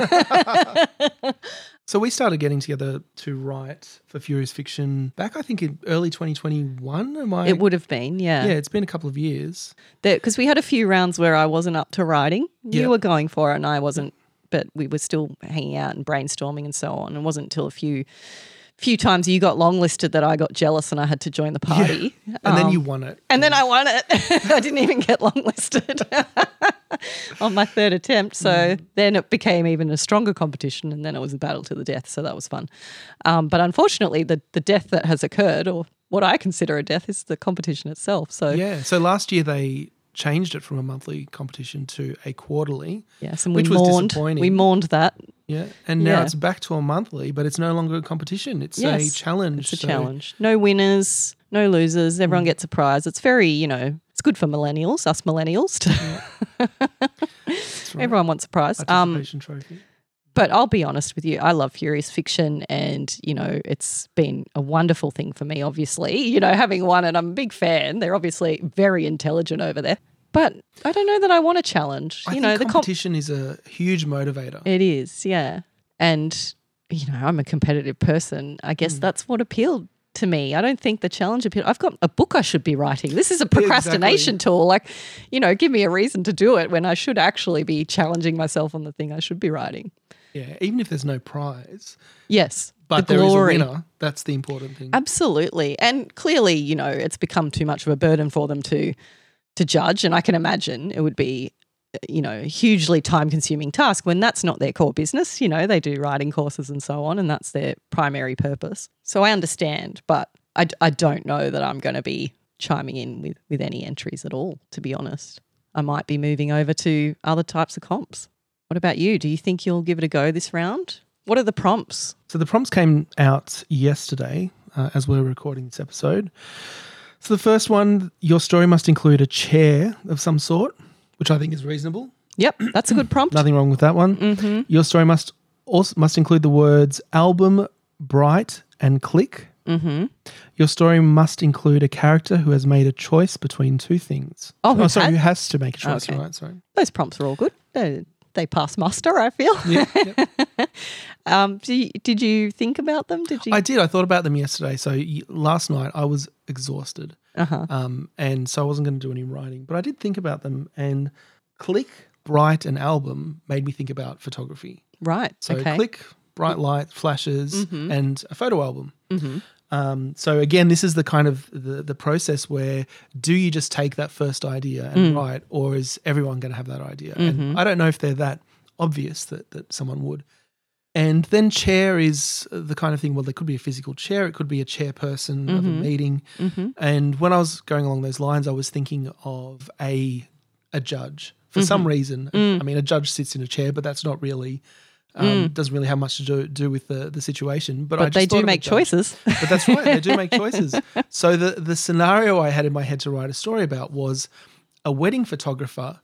So we started getting together to write for Furious Fiction back, I think, in early 2021. Am I? it would have been, Yeah, Yeah, it's been a couple of years. because we had a few rounds where I wasn't up to writing. You Yeah. were going for it, and I wasn't. But we were still hanging out and brainstorming and so on. It wasn't until a few, few times you got longlisted that I got jealous and I had to join the party. And then Um, you won it. and then I won it. I didn't even get longlisted on my third attempt. So Mm. then it became even a stronger competition, and then it was a battle to the death. So that was fun. Um, but unfortunately, the the death that has occurred, or what I consider a death, is the competition itself. So Yeah. So last year they changed it from a monthly competition to a quarterly. Yes, and we Which was mourned. disappointing. We mourned that. Yeah. And now Yeah. it's back to a monthly, but it's no longer a competition. It's a challenge. It's a So- challenge. No winners, no losers. Mm. Everyone gets a prize. It's very, you know, it's good for millennials, us millennials. To That's right. Everyone wants a prize. Um, trophy. but I'll be honest with you, I love furious fiction, and you know, it's been a wonderful thing for me. Obviously, you know, having won and I'm a big fan. They're obviously very intelligent over there. But I don't know that I want a challenge. I you know, the comp- competition is a huge motivator. It is, yeah. And, you know, I'm a competitive person. I guess Mm. that's what appealed to me. I don't think the challenge appealed. I've got a book I should be writing. This is a procrastination tool. Like, you know, give me a reason to do it when I should actually be challenging myself on the thing I should be writing. yeah. Even if there's no prize, Yes. but the there is glory. a winner, that's the important thing. Absolutely. And clearly, you know, it's become too much of a burden for them to to judge and I can imagine it would be you know, hugely time consuming task when that's not their core business, you know, they do writing courses and so on and that's their primary purpose. So I understand, but I, I don't know that I'm going to be chiming in with with any entries at all, to be honest. I might be moving over to other types of comps. What about you? Do you think you'll give it a go this round? What are the prompts? So the prompts came out yesterday uh, as we're recording this episode. So the first one, your story must include a chair of some sort, which I think is reasonable. Yep, that's a good prompt. Nothing wrong with that one. Mm-hmm. Your story must also must include the words album, bright, and click. Mm-hmm. Your story must include a character who has made a choice between two things. Oh, who sorry, has? who has to make a choice? Okay. Right, sorry. Those prompts are all good. They, they pass muster, I feel. Yeah, yeah. Um, do you, did you think about them? Did you? I did. I thought about them yesterday. So last night I was exhausted. uh-huh. um, and so I wasn't going to do any writing. But I did think about them, and Click, Bright, and Album made me think about photography. Right. So okay. Click, bright light, flashes, Mhm. and a photo album. hmm Um, so again, this is the kind of the, the process where do you just take that first idea and Mm. write, or is everyone going to have that idea? Mhm. And I don't know if they're that obvious that that someone would. And then chair is the kind of thing. Well, there could be a physical chair. It could be a chairperson of a Mhm. meeting. hmm And when I was going along those lines, I was thinking of a a judge for some reason. Mm. I mean, a judge sits in a chair, but that's not really um, doesn't really have much to do do with the the situation. But, I But they do make choices. But that's right, they do make choices. So the the scenario I had in my head to write a story about was a wedding photographer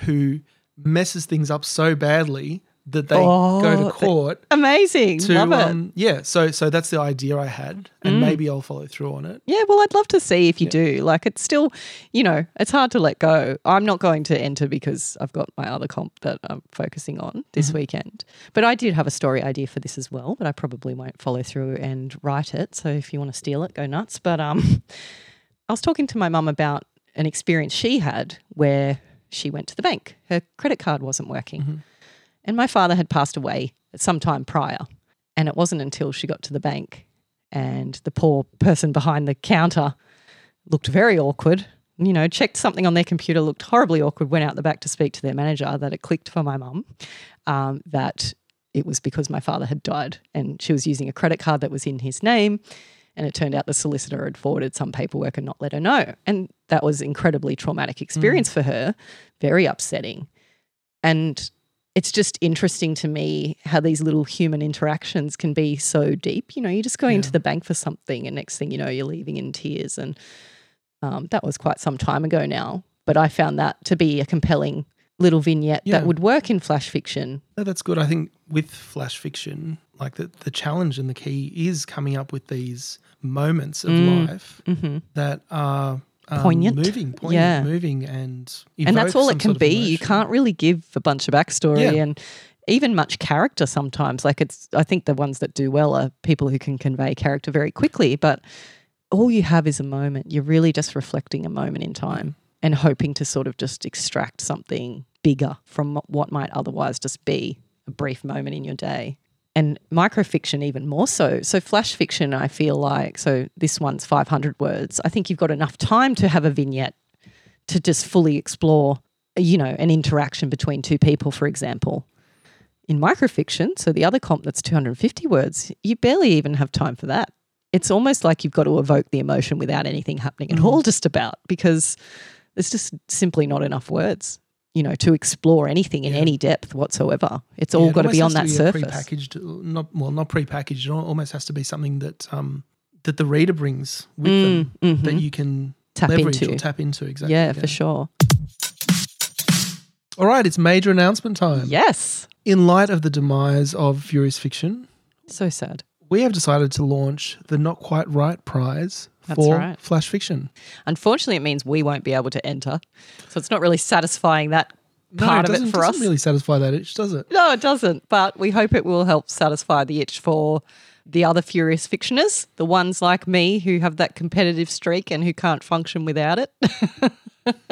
who messes things up so badly that they go Oh, to court Amazing. to Love it. um, yeah. So so that's the idea I had, and Mm. maybe I'll follow through on it. Yeah, well, I'd love to see if you do. Like, it's still, you know, it's hard to let go. I'm not going to enter because I've got my other comp that I'm focusing on this weekend. But I did have a story idea for this as well, but I probably won't follow through and write it. So if you want to steal it, go nuts. But um, I was talking to my mum about an experience she had where she went to the bank. Her credit card wasn't working. And my father had passed away some time prior. And it wasn't until she got to the bank and the poor person behind the counter looked very awkward. You know, checked something on their computer, looked horribly awkward, went out the back to speak to their manager that it clicked for my mum um, that it was because my father had died and she was using a credit card that was in his name. And it turned out the solicitor had forwarded some paperwork and not let her know. And that was incredibly traumatic experience for her, very upsetting. And it's just interesting to me how these little human interactions can be so deep. You know, you're just going Yeah. to the bank for something, and next thing you know, you're leaving in tears. And um, that was quite some time ago now. But I found that to be a compelling little vignette Yeah. that would work in flash fiction. No, that's good. I think with flash fiction, like the, the challenge and the key is coming up with these moments of Mm. life hmm that are um, Poignant. moving, poignant, Yeah. moving, and And that's all it can be. You can't really give a bunch of backstory Yeah. and even much character sometimes. Like it's, I think the ones that do well are people who can convey character very quickly, but all you have is a moment. You're really just reflecting a moment in time and hoping to sort of just extract something bigger from what might otherwise just be a brief moment in your day. And microfiction, even more so. So, flash fiction, I feel like, so this one's 500 words. I think you've got enough time to have a vignette to just fully explore, you know, an interaction between two people, for example. In microfiction, so the other comp that's 250 words, you barely even have time for that. It's almost like you've got to evoke the emotion without anything happening at Mhm. all, just about, because there's just simply not enough words, you know, to explore anything in Yeah. any depth whatsoever. It's Yeah, all it got to be on that be surface. Prepackaged, not well, not prepackaged. It almost has to be something that um that the reader brings with them Mm, mhm. that you can Tap leverage into. or tap into. Exactly. yeah, for sure. All right, it's major announcement time. Yes. In light of the demise of Furious Fiction, So sad. We have decided to launch the Not Quite Write prize That's for right. Flash Fiction. Unfortunately, it means we won't be able to enter. So it's not really satisfying that part no, of it for us. doesn't really satisfy that itch, does it? No, it doesn't. But we hope it will help satisfy the itch for the other furious fictioners, the ones like me who have that competitive streak and who can't function without it.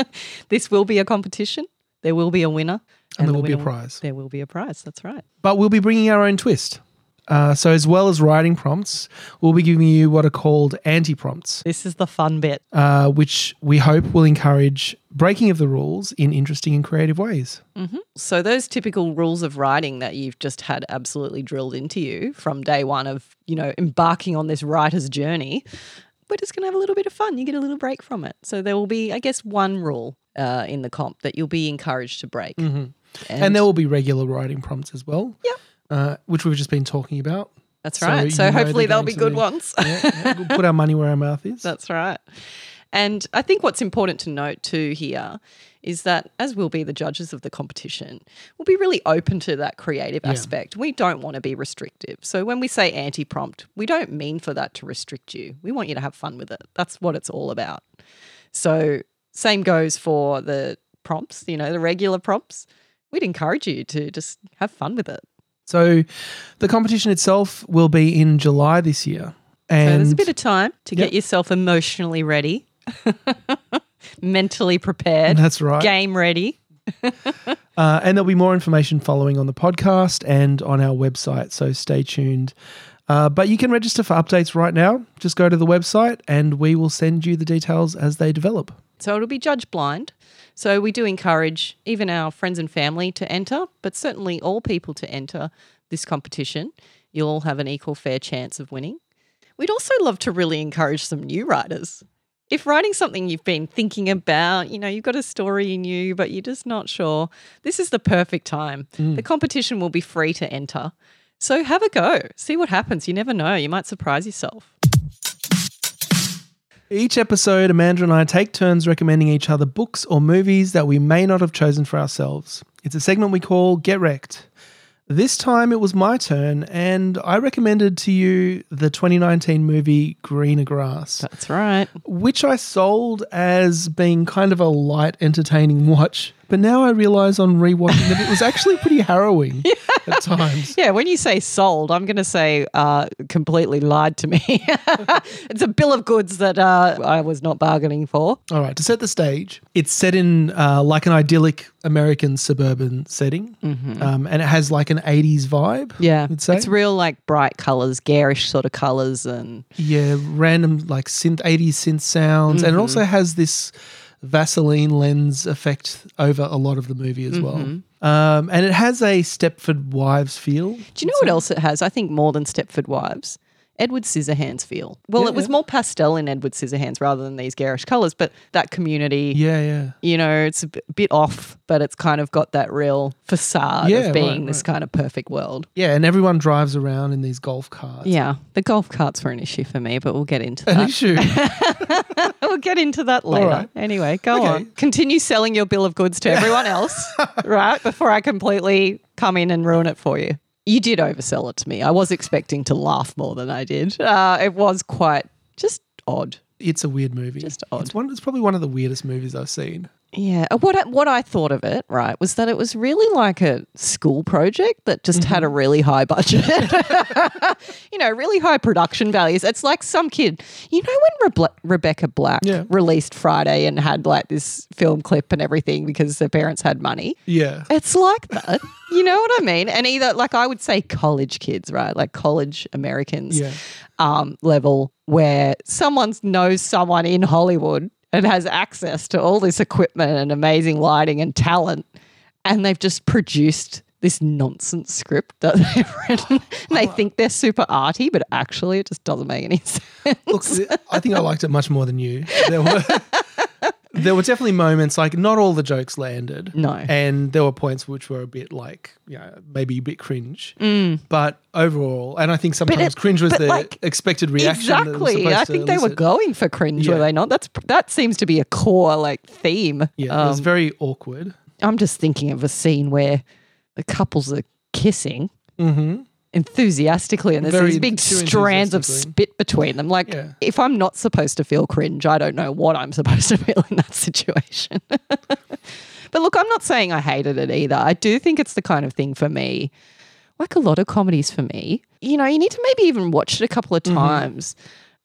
this will be a competition. There will be a winner. And, there the will be a prize. There will be a prize. That's right. But we'll be bringing our own twist. Uh, so, as well as writing prompts, we'll be giving you what are called anti prompts, This is the fun bit. uh, which we hope will encourage breaking of the rules in interesting and creative ways. So those typical rules of writing that you've just had absolutely drilled into you from day one of, you know, embarking on this writer's journey, we're just going to have a little bit of fun. You get a little break from it. So there will be, I guess, one rule uh, in the comp that you'll be encouraged to break. And, there will be regular writing prompts as well. Yep. Uh, which we've just been talking about. that's right. you So hopefully they'll be good ones. Yeah, yeah, we'll put our money where our mouth is. That's right. And I think what's important to note too here is that as we'll be the judges of the competition, we'll be really open to that creative Yeah. aspect. We don't want to be restrictive. So when we say anti prompt, we don't mean for that to restrict you. We want you to have fun with it. That's what it's all about. So same goes for the prompts, you know, the regular prompts. We'd encourage you to just have fun with it. So, the competition itself will be in July this year. So And there's a bit of time to Yep. get yourself emotionally ready, mentally prepared, that's right. game ready. Uh, and there'll be more information following on the podcast and on our website. So stay tuned. Uh, but you can register for updates right now. Just go to the website and we will send you the details as they develop. So it'll be judge blind. So we do encourage even our friends and family to enter, but certainly all people to enter this competition. You'll all have an equal fair chance of winning. We'd also love to really encourage some new writers. If writing something you've been thinking about, you know, you've got a story in you, but you're just not sure, this is the perfect time. Mm. The competition will be free to enter. So have a go. See what happens. You never know. You might surprise yourself. Each episode, Amanda and I take turns recommending each other books or movies that we may not have chosen for ourselves. It's a segment we call Get Rec'd. This time it was my turn, and I recommended to you the 2019 movie Greener Grass. That's right. which I sold as being kind of a light, entertaining watch. But now I realize on rewatching that it was actually pretty harrowing at times. Yeah, when you say sold, I'm going to say uh, completely lied to me. it's a bill of goods that uh, I was not bargaining for. All right, to set the stage, it's set in uh, like an idyllic American suburban setting, um, and it has like an 80s vibe. Yeah, it's real like bright colors, garish sort of colors, and Yeah, random like synth 80s synth sounds, and it also has this Vaseline lens effect over a lot of the movie as well. Um, and it has a Stepford Wives feel. Do you know what else it has? I think more than Stepford Wives. Edward Scissorhands feel. Well, Yeah, it was yeah. more pastel in Edward Scissorhands rather than these garish colours, but that community, Yeah, yeah. you know, it's a bit off, but it's kind of got that real facade Yeah, of being right, this kind of perfect world. Yeah, and everyone drives around in these golf carts. Yeah, the golf carts were an issue for me, but we'll get into An that. issue. we'll get into that later. right. Anyway, go Okay. on. Continue selling your bill of goods to everyone else, right? Before I completely come in and ruin it for you. You did oversell it to me. I was expecting to laugh more than I did. Uh, it was quite just odd. It's a weird movie. Just odd. It's one. It's probably one of the weirdest movies I've seen. Yeah. uh, What I, what I thought of it, right, was that it was really like a school project that just had Mm-hmm. a really high budget. you know, really high production values. It's like some kid, you know, when Rebe- Rebecca Black Yeah. released Friday and had like this film clip and everything because their parents had money. Yeah. It's like that. you know what I mean? And either like I would say college kids, right? Like college Americans Yeah. um, level where someone knows someone in Hollywood and has access to all this equipment and amazing lighting and talent, and they've just produced this nonsense script that they've written. and they think they're super arty, but actually it just doesn't make any sense. Look, I think I liked it much more than you. There were there were definitely moments like not all the jokes landed. No. And there were points which were a bit like, you know, maybe a bit cringe. Mm. But overall, and I think sometimes it- cringe was the like- expected reaction. Exactly. I think they were going for cringe, were they not? That's that seems to be a core like theme. Yeah, it was Um, very awkward. I'm just thinking of a scene where the couples are kissing Mm-hmm. Enthusiastically and there's Very these big strands of spit between them. Like, Yeah. if I'm not supposed to feel cringe, I don't know what I'm supposed to feel in that situation. but look, I'm not saying I hated it either. I do think it's the kind of thing for me, like a lot of comedies for me, you know, you need to maybe even watch it a couple of Mm-hmm. times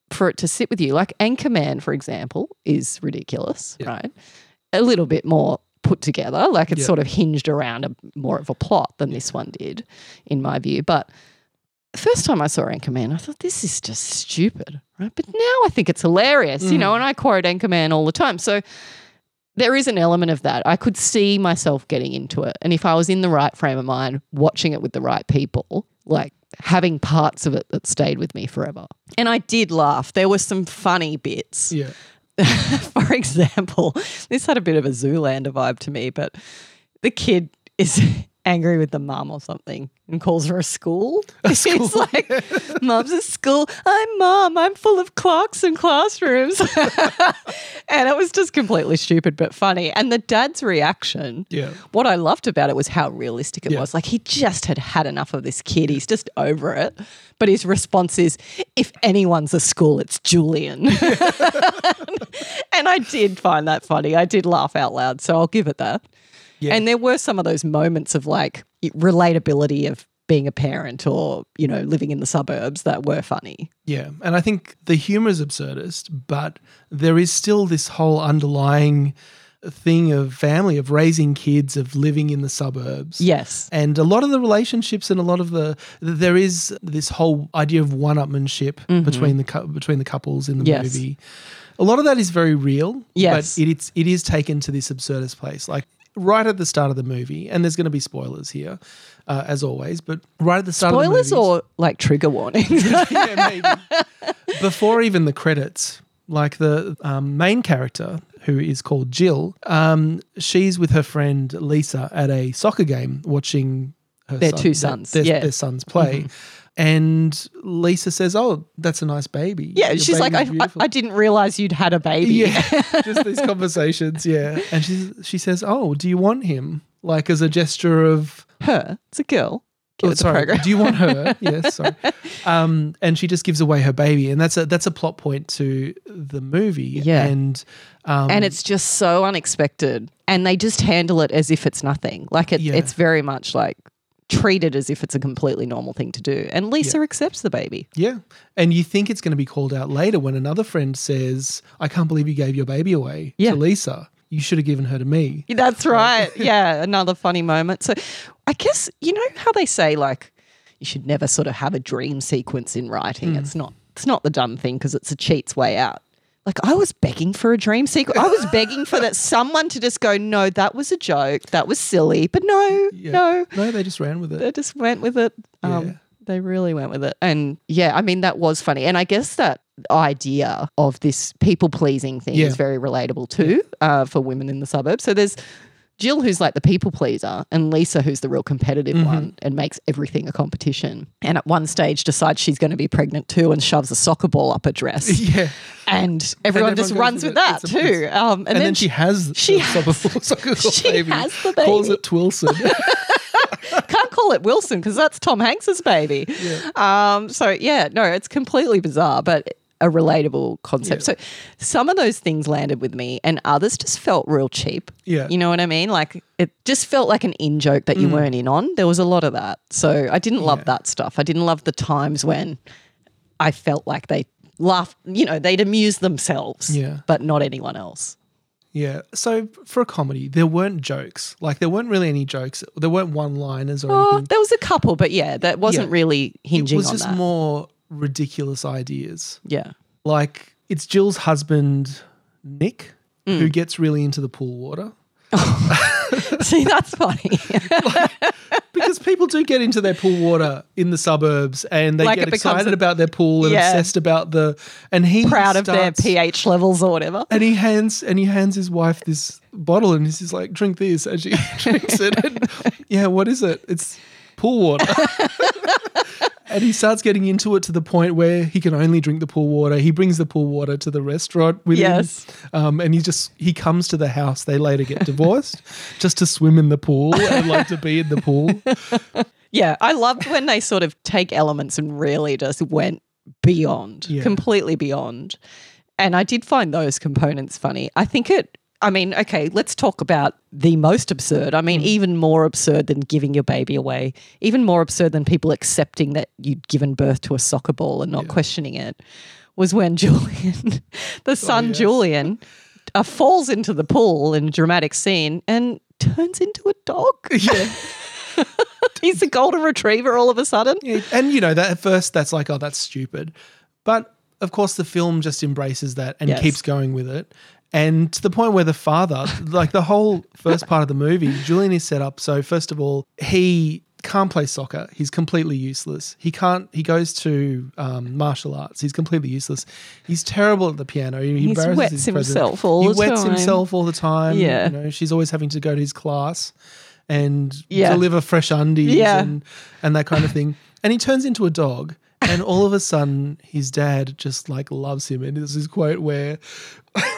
for it to sit with you. Like Anchorman, for example, is ridiculous, Yeah. right? A little bit more put together. Like it's Yeah. sort of hinged around a more of a plot than this one did, in my view. But first time I saw Anchorman, I thought this is just stupid, right? But now I think it's hilarious, you Mm. know, and I quote Anchorman all the time. So there is an element of that. I could see myself getting into it. And if I was in the right frame of mind, watching it with the right people, like having parts of it that stayed with me forever. And I did laugh. There were some funny bits. Yeah. For example, this had a bit of a Zoolander vibe to me, but the kid is angry with the mum or something and calls her a school. He's like, Mum's a school. I'm mom. I'm full of clocks and classrooms. and it was just completely stupid but funny. And the dad's reaction, Yeah. what I loved about it was how realistic it Yeah. was. Like he just had had enough of this kid. He's just over it. But his response is, if anyone's a school, it's Julian. and I did find that funny. I did laugh out loud. So I'll give it that. Yeah. And there were some of those moments of like relatability of being a parent or, you know, living in the suburbs that were funny. Yeah, and I think the humor is absurdist, but there is still this whole underlying thing of family, of raising kids, of living in the suburbs. Yes. And a lot of the relationships and a lot of the there is this whole idea of one-upmanship between the between the couples in the Mm-hmm. Yes. movie. A lot of that is very real. Yes. but it, it's it is taken to this absurdist place, like right at the start of the movie. And there's going to be spoilers here, uh, as always. But right at the start Spoilers of the movie, or like trigger warnings? yeah, maybe. Before even the credits, like the um, main character, who is called Jill, um, she's with her friend Lisa at a soccer game watching her Their son- two sons, their, yeah. their sons play. And Lisa says, "Oh, that's a nice baby." yeah, Your she's like, I, I. I didn't realize you'd had a baby. Yeah, just these conversations. Yeah, and she she says, "Oh, do you want him?" Like as a gesture of Her, it's a girl. Oh, sorry. Do you want her? yes. Sorry. Um, and she just gives away her baby, and that's a that's a plot point to the movie. Yeah. And um, and it's just so unexpected and they just handle it as if it's nothing like it, Yeah. it's very much like treated as if it's a completely normal thing to do. And lisa accepts the baby. Yeah, and you think it's going to be called out later when another friend says, "I can't believe you gave your baby away Yeah. to Lisa. You should have given her to me." that's right. Yeah another funny moment. So i guess you know how they say like you should never sort of have a dream sequence in writing? Hmm. It's not it's not the done thing because it's a cheat's way out like I was begging for a dream sequence. I was begging for that someone to just go, no, that was a joke. That was silly. But no, Yeah. no, No, they just ran with it. they just went with it. Um, Yeah. They really went with it. And yeah, I mean, that was funny. And I guess that idea of this people pleasing thing Yeah. is very relatable too uh, for women in the suburbs. So there's Jill, who's like the people pleaser, and Lisa, who's the real competitive Mm-hmm. one and makes everything a competition. And at one stage decides she's going to be pregnant too and shoves a soccer ball up her dress. yeah. and everyone everyone just runs with that too. Um, and, And, then, she has she the soccer, soccer she baby. has the Calls baby. it Twilson. can't call it Wilson because that's Tom Hanks's baby. Um, so yeah, no, it's completely bizarre, but a relatable concept. So some of those things landed with me, and others just felt real cheap. Yeah. you know what I mean? Like it just felt like an in joke that you mm. weren't in on. There was a lot of that, so I didn't love Yeah. that stuff. I didn't love the times when I felt like they laughed. You know, they'd amuse themselves, Yeah. but not anyone else. yeah. So for a comedy, there weren't jokes. Like there weren't really any jokes. There weren't one-liners or Oh, anything. there was a couple, but yeah, that wasn't Yeah. really hinging It was on just that. more ridiculous ideas. yeah. Like it's Jill's husband, Nick, Mm. who gets really into the pool water. See, that's funny. Because people do get into their pool water in the suburbs and they Like get excited a- about their pool and Yeah. obsessed about the and he Proud of their pH levels or whatever. And he hands and he hands his wife this bottle and he's just like, drink this as she drinks it. And, yeah, what is it? It's pool water. And he starts getting into it to the point where he can only drink the pool water. He brings the pool water to the restaurant with Yes. him. Um, and he just he comes to the house. They later get divorced just to swim in the pool and like to be in the pool. Yeah, I loved when they sort of take elements and really just went beyond, Yeah. completely beyond. And I did find those components funny. I think it, I mean, okay, let's talk about the most absurd. I mean, even more absurd than giving your baby away, even more absurd than people accepting that you'd given birth to a soccer ball and not questioning it, was when Julian, the son yes. Julian, uh, falls into the pool in a dramatic scene and turns into a dog. Yeah. He's a golden retriever all of a sudden. Yeah, and you know that at first that's like, oh, that's stupid, but of course the film just embraces that and Yes. keeps going with it, and to the point where the father, like the whole first part of the movie, Julian is set up. So first of all, he can't play soccer. He's completely useless. He can't. He goes to um, martial arts. He's completely useless. He's terrible at the piano. He, He embarrasses wets himself all he the wets time. himself all the time. Yeah. you know, she's always having to go to his class and Yeah. deliver fresh undies Yeah. and and that kind of thing. And he turns into a dog. And all of a sudden, his dad just like loves him. And there's this quote where,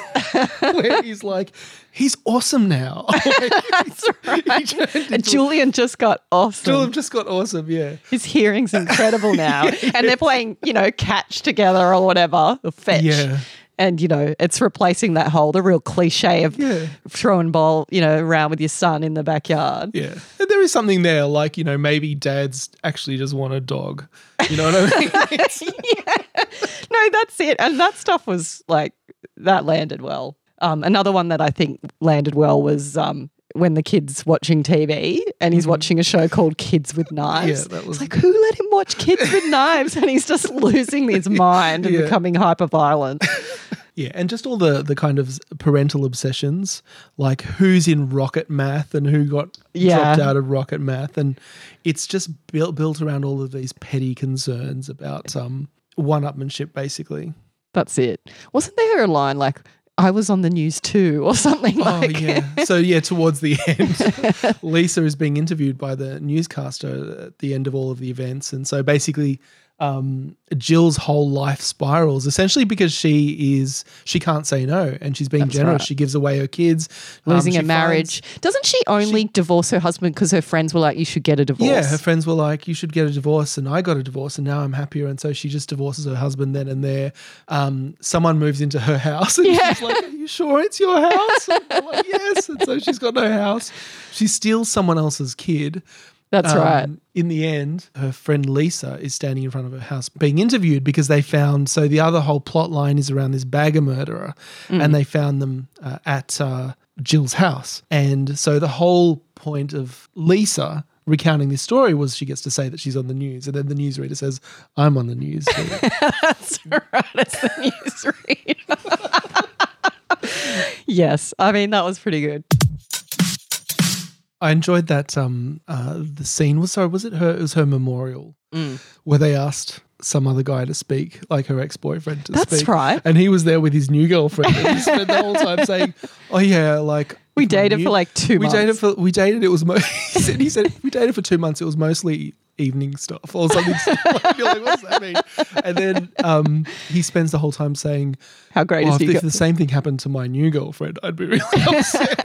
where he's like, "He's awesome now." That's right. Into- Julian just got awesome. Julian just got awesome. Yeah, His hearing's incredible now. And they're playing, you know, catch together or whatever, or fetch. Yeah. And, you know, it's replacing that whole, the real cliche of Yeah. throwing ball, you know, around with your son in the backyard. yeah. And there is something there, like you know, maybe dads actually just want a dog. You know what I mean? Yeah. No, that's it. And that stuff was like, that landed well. Um, another one that I think landed well was um, when the kid's watching TV and he's watching a show called Kids with Knives. Mm-hmm. Yeah, that was- It's like, who let him watch Kids with Knives? And he's just losing his mind and Yeah. becoming hyper violent. Yeah, and just all the the kind of parental obsessions, like who's in rocket math and who got Yeah. dropped out of rocket math, and it's just built built around all of these petty concerns about um one-upmanship, basically. That's it. Wasn't there a line like, I was on the news too, or something like oh yeah. So yeah, towards the end, Lisa is being interviewed by the newscaster at the end of all of the events, and so basically. Um, Jill's whole life spirals essentially because she is she can't say no and she's being That's generous. right. She gives away her kids, um, losing she a finds- marriage. Doesn't she only divorce her husband because her friends were like, you should get a divorce? Yeah, her friends were like, "You should get a divorce," and I got a divorce, and now I'm happier. And so she just divorces her husband then and there. Um, someone moves into her house, and Yeah. she's like, "Are you sure it's your house?" And like, yes. And so she's got no house. She steals someone else's kid. That's Um, right. In the end, her friend Lisa is standing in front of her house being interviewed because they found. So the other whole plot line is around this bagger murderer, Mm. and they found them uh, at uh, Jill's house. And so the whole point of Lisa recounting this story was she gets to say that she's on the news, and then the newsreader says, "I'm on the news." That's right. It's the newsreader. Yes. I mean, that was pretty good. I enjoyed that um uh the scene was sorry, was it her it was her memorial Mm. where they asked some other guy to speak, like her ex boyfriend to That's speak. right. And he was there with his new girlfriend and he spent the whole time saying, Oh yeah, like We dated new- for like two we months. dated for we dated it was mo- he said he said we dated for two months, it was mostly evening stuff or something. like, you're like, what does that mean? And then um he spends the whole time saying, How great oh, is if, he? if the same thing happened to my new girlfriend, I'd be really upset.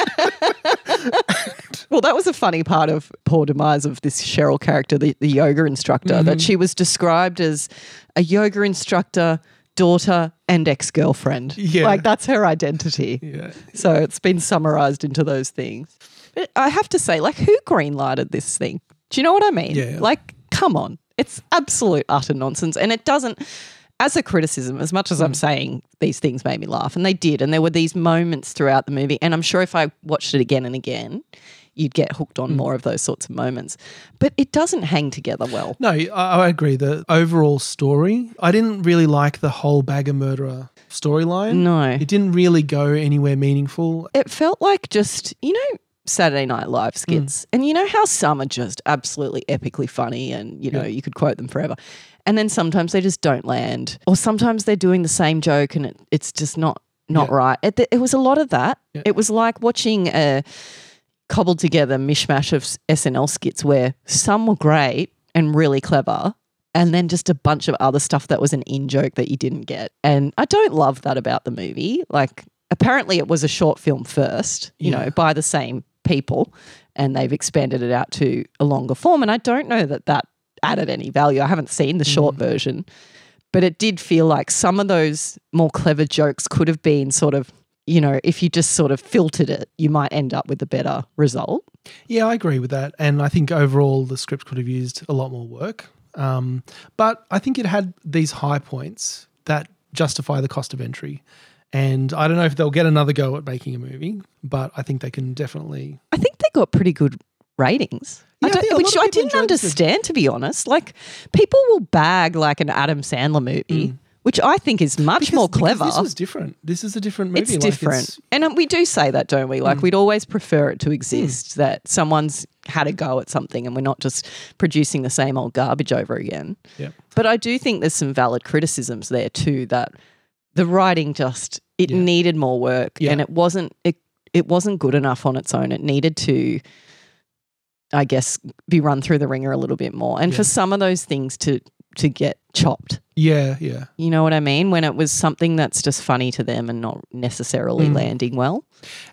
Well, that was a funny part of poor demise of this Cheryl character, the, the yoga instructor, Mm-hmm. that she was described as a yoga instructor, daughter, and ex girlfriend. Yeah. Like that's her identity. yeah. So it's been summarized into those things. But I have to say, like, who greenlighted this thing? Do you know what I mean? Yeah. Like, come on. It's absolute utter nonsense. And it doesn't, as a criticism, as much as Mm. I'm saying these things made me laugh, and they did, and there were these moments throughout the movie, and I'm sure if I watched it again and again, you'd get hooked Mm. on more of those sorts of moments. But it doesn't hang together well. No, I, I agree. The overall story, I didn't really like the whole bagger murderer storyline. No. It didn't really go anywhere meaningful. it felt like just you know Saturday Night Live skits, and you know how some are just absolutely epically funny, and you know Yeah. you could quote them forever, and then sometimes they just don't land, or sometimes they're doing the same joke and it, it's just not not Yeah. right. It, it was a lot of that. Yeah. It was like watching a cobbled together mishmash of SNL skits where some were great and really clever. And then just a bunch of other stuff that was an in joke that you didn't get. And I don't love that about the movie. Like, apparently, it was a short film first, you Yeah. know, by the same people, and they've expanded it out to a longer form. And I don't know that that added any value. I haven't seen the mm. short version, but it did feel like some of those more clever jokes could have been sort of, you know, if you just sort of filtered it, you might end up with a better result. Yeah, I agree with that. And I think overall the script could have used a lot more work. Um, but I think it had these high points that justify the cost of entry. And I don't know if they'll get another go at making a movie, but I think they can definitely. I think they got pretty good ratings. Yeah, I I don't- think which I didn't understand, to be honest. Like, people will bag like an Adam Sandler movie, which I think is much Mm. Because- more clever. This was different. This is a different movie. it's Like, different. and um, we do say that, don't we? Like, we'd always prefer it to exist, that someone's had a go at something and we're not just producing the same old garbage over again. Yeah. But I do think there's some valid criticisms there too that the writing just it Yeah. needed more work Yeah. and it wasn't it it wasn't good enough on its own. It needed to I guess be run through the ringer a little bit more. And Yeah. for some of those things to to get chopped. Yeah, yeah. You know what I mean? When it was something that's just funny to them and not necessarily Mm. landing well.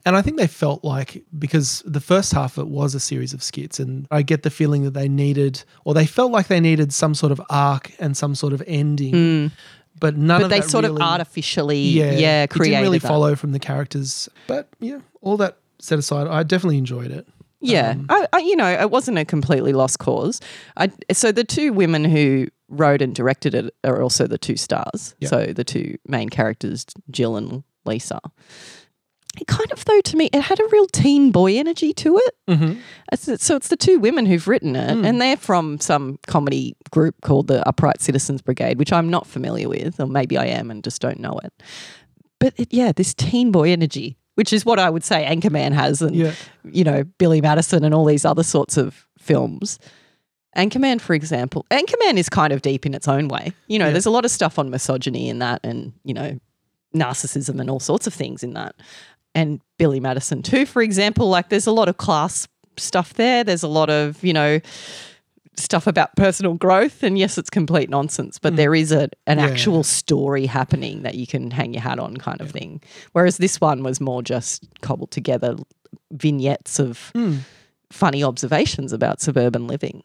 And I think they felt like because the first half of it was a series of skits, and I get the feeling that they needed, or they felt like they needed some sort of arc and some sort of ending, but none Mm. But of they sort of artificially yeah, yeah, it created didn't really that. follow from the characters. But yeah, all that set aside, I definitely enjoyed it. Yeah, Um, I, I, you know, it wasn't a completely lost cause. I, so the two women who wrote and directed it are also the two stars. Yeah. So the two main characters, Jill and Lisa. It kind of, though, to me, it had a real teen boy energy to it. Mhm. So it's the two women who've written it, Mm. and they're from some comedy group called the Upright Citizens Brigade, which I'm not familiar with, or maybe I am and just don't know it. But it, yeah, this teen boy energy, which is what I would say Anchorman has, and Yeah. you know, Billy Madison and all these other sorts of films. Anchorman, for example, Anchorman is kind of deep in its own way. You know, Yeah. there's a lot of stuff on misogyny in that and, you know, narcissism and all sorts of things in that. And Billy Madison, too, for example, like there's a lot of class stuff there. There's a lot of, you know, stuff about personal growth. And yes, it's complete nonsense, but there is a, an Mm. Yeah. actual story happening that you can hang your hat on, kind of thing. Whereas this one was more just cobbled together vignettes of Mm. Funny observations about suburban living.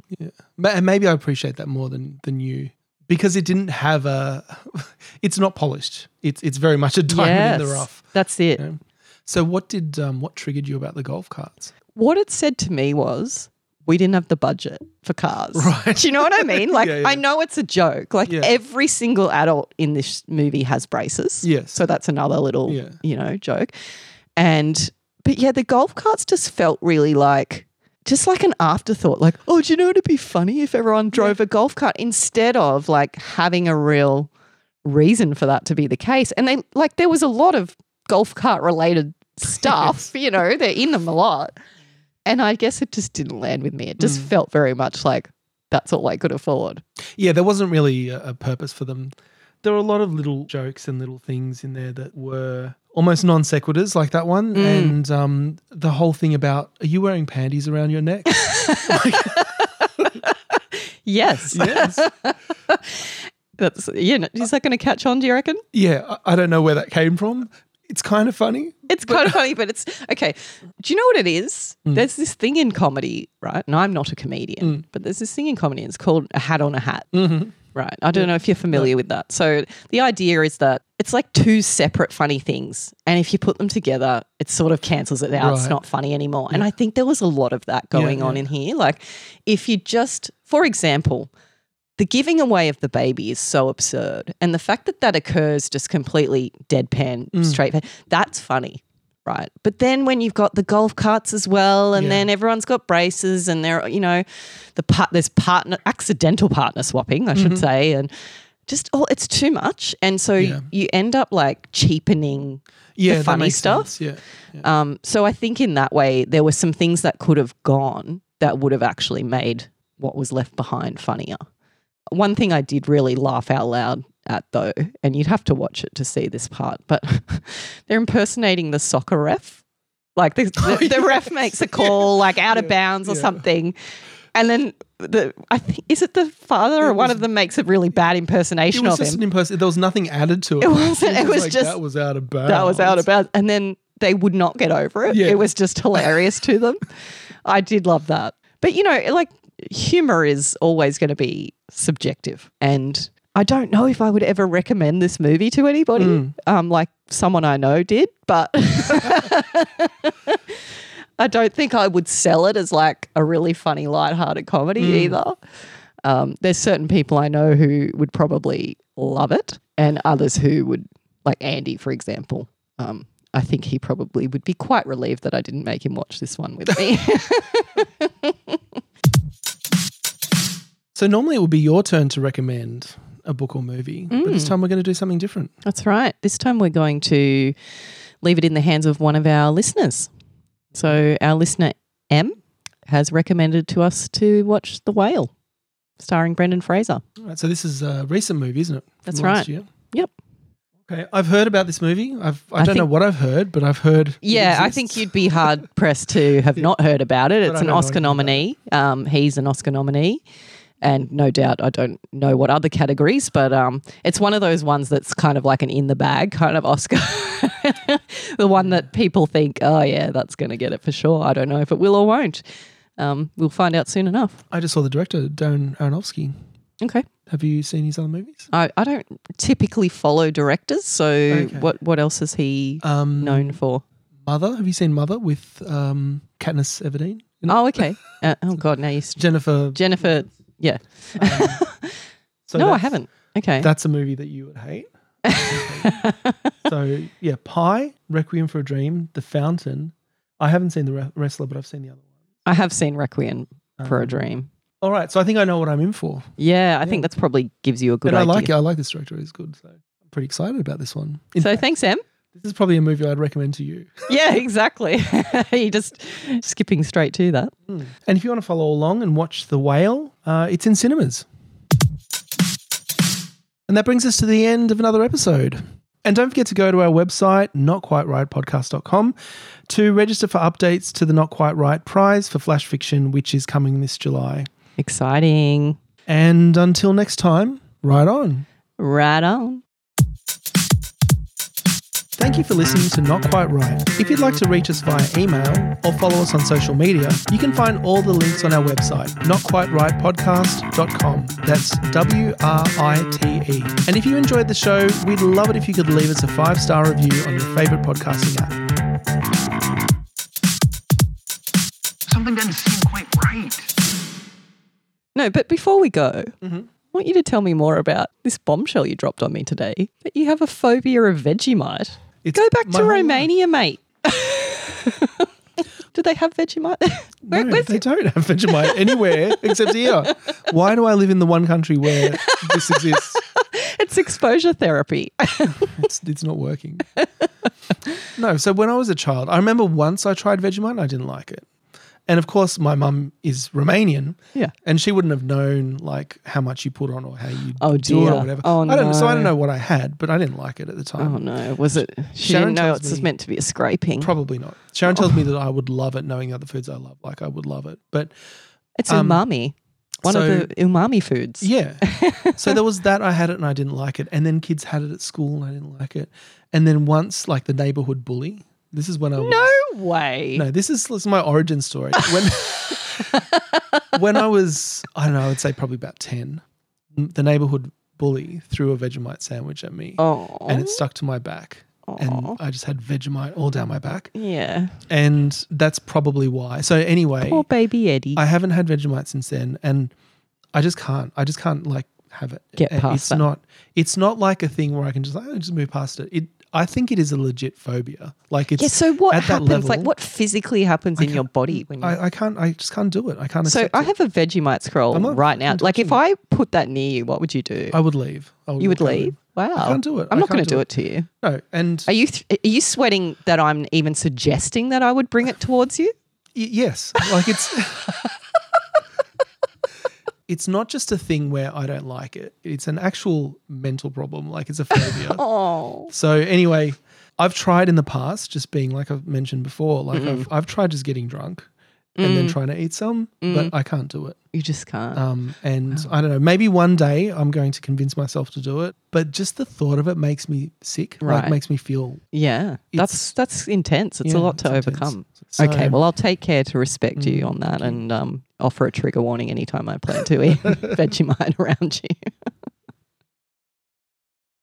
Ma- And maybe I appreciate that more than than you because it didn't have a. It's not polished. It's it's very much a diamond in the rough. That's it. Yeah. So what did um, what triggered you about the golf carts? What it said to me was, we didn't have the budget for cars. Right. Do you know what I mean? Like, Yeah, yeah. I know it's a joke. Like, Yeah. every single adult in this movie has braces. Yes. So that's another little, Yeah. you know, joke. And, but yeah, the golf carts just felt really like, just like an afterthought. Like, oh, do you know it'd be funny if everyone drove a golf cart instead of like having a real reason for that to be the case? And they, like, there was a lot of golf cart related stuff. You know, they're in them a lot. And I guess it just didn't land with me. It just Mm. felt very much like that's all I could afford. Yeah, there wasn't really a, a purpose for them. There were a lot of little jokes and little things in there that were almost non sequiturs, like that one, Mm. and um, the whole thing about are you wearing panties around your neck? Yes. yes. That's you know, is that going to catch on? Do you reckon? Yeah, I, I don't know where that came from. It's kind of funny. It's kind of funny, but it's okay. Do you know what it is? Mm. There's this thing in comedy, right? And I'm not a comedian, but there's this thing in comedy. It's called a hat on a hat, Mm-hmm. right? I don't know if you're familiar with that. So the idea is that it's like two separate funny things, and if you put them together, it sort of cancels it out. It's not funny anymore. And I think there was a lot of that going on yeah. in here. Like, if you just, for example. The giving away of the baby is so absurd. And the fact that that occurs just completely deadpan, Mm. straight, that's funny right? But then when you've got the golf carts as well, and Yeah. then everyone's got braces, and there, you know, the part there's partner accidental partner swapping, I should say, and just oh, it's too much, and so Yeah. you end up like cheapening. Yeah, that funny stuff. sense, Yeah. yeah. Um, so I think in that way there were some things that could have gone that would have actually made what was left behind funnier. One thing I did really laugh out loud at though, and you'd have to watch it to see this part, but they're impersonating the soccer ref. Like the, the, Oh, the ref makes a call like out of bounds or yeah. something. And then the I think is it the father or one of them makes a really bad impersonation It was of just him. an imperson. There was nothing added to it. It wasn't- it was like, just- that was out of bounds. that was out of bounds. And then they would not get over it. Yeah. It was just hilarious to them. I did love that. But you know, like humor is always going to be subjective. And I don't know if I would ever recommend this movie to anybody, Mm. um, like someone I know did, but I don't think I would sell it as like a really funny, lighthearted comedy Mm. either. Um, there's certain people I know who would probably love it, and others who would, like Andy, for example. Um, I think he probably would be quite relieved that I didn't make him watch this one with me. So normally it would be your turn to recommend a book or movie, but this Mm. time we're going to do something different. That's right. This time we're going to leave it in the hands of one of our listeners. So our listener M has recommended to us to watch The Whale, starring Brendan Fraser. All right, so this is a recent movie, isn't it? From That's right. Year? Yep. Okay, I've heard about this movie. I've I, I don't know what I've heard, but I've heard. Yeah, I think you'd be hard pressed to have not heard about it. It's an Oscar nominee. Um, he's an Oscar nominee. And no doubt, I don't know what other categories, but um, it's one of those ones that's kind of like an in the bag kind of Oscar. the one that people think, oh, yeah, that's going to get it for sure. I don't know if it will or won't. Um, we'll find out soon enough. I just saw the director, Darren Aronofsky. Okay. Have you seen his other movies? I, I don't typically follow directors. So, Okay. what, what else is he Um, known for? Mother. Have you seen Mother with um, Katniss Everdeen? Oh, okay. Uh, oh, God, now you. Jennifer. Jennifer. Yeah. um, so no, I haven't. Okay. That's a movie that you would hate. so yeah, Pi, Requiem for a Dream, The Fountain. I haven't seen the Re- Wrestler, but I've seen the other one. I have seen Requiem for a Um, Dream. All right, so I think I know what I'm in for, Yeah, I yeah. think that's probably gives you a good and I idea. like it. I like this director; he's good. So I'm pretty excited about this one. In So fact, thanks, Em. this is probably a movie I'd recommend to you. Yeah, exactly. you just skipping straight to that. And if you want to follow along and watch The Whale, uh, it's in cinemas. And that brings us to the end of another episode. And don't forget to go to our website, notquitewritepodcast.com, to register for updates to the Not Quite Write prize for flash fiction, which is coming this July. Exciting. And until next time, right on. Right on. Thank you for listening to Not Quite Write. If you'd like to reach us via email or follow us on social media, you can find all the links on our website, notquitewritepodcast.com. That's W R I T E. And if you enjoyed the show, we'd love it if you could leave us a five star review on your favorite podcasting app. Something doesn't seem quite right. No, but before we go, Mhm. I want you to tell me more about this bombshell you dropped on me today that you have a phobia of Vegemite. It's Go back to. Romania, mate. Do they have Vegemite? Where- No, they it? don't have Vegemite anywhere except here. Why do I live in the one country where this exists? It's exposure therapy. It's, it's not working. no. So when I was a child, I remember once I tried Vegemite and I didn't like it. And of course, my mum is Romanian, Yeah. and she wouldn't have known like how much you put on or how you Oh, do it or whatever. Oh, I don't, So I don't know what I had, but I didn't like it at the time. Oh no, was it? She Sharon didn't know it's me- meant to be a scraping. Probably not. Sharon tells me that I would love it, knowing other foods I love. Like I would love it, but It's um, umami. One so- of the umami foods. Yeah. so there was that. I had it and I didn't like it. And then kids had it at school and I didn't like it. And then once, like the neighborhood bully. This is when I was. No way. No, this is, this is my origin story. When when I was, I don't know, I would say probably about ten, the neighborhood bully threw a Vegemite sandwich at me, Oh. and it stuck to my back, and I just had Vegemite all down my back, Yeah. and that's probably why. So anyway, Poor baby Eddie. I haven't had Vegemite since then, and I just can't. I just can't like have it. Get past it's that. not. It's not like a thing where I can just like, oh, just move past it. It. I think it is a legit phobia. Like it's. yeah. So what happens? like what physically happens in your body when you? I, I can't. I just can't do it. I can't. so I have a Vegemite scroll not right now. Like if I put that near you, what would you do? I would leave. I you would walk over. leave. Wow. I can't do it. I'm I not going to do do it. it to you. No, and Are you th- are you sweating that I'm even suggesting that I would bring it towards you? Y- yes, like it's it's not just a thing where I don't like it. It's an actual mental problem. Like it's a phobia. Oh. so anyway, I've tried in the past, just being like I've mentioned before, like I've I've tried just getting drunk and then trying to eat some, but I can't do it. You just can't. Um, and I don't know. Maybe one day I'm going to convince myself to do it, but just the thought of it makes me sick. Like Right. makes me feel yeah. That's that's intense. It's a lot to overcome. So- okay, well I'll take care to respect you Mm, on that and um, offer a trigger warning anytime I plan to eat Vegemite around you.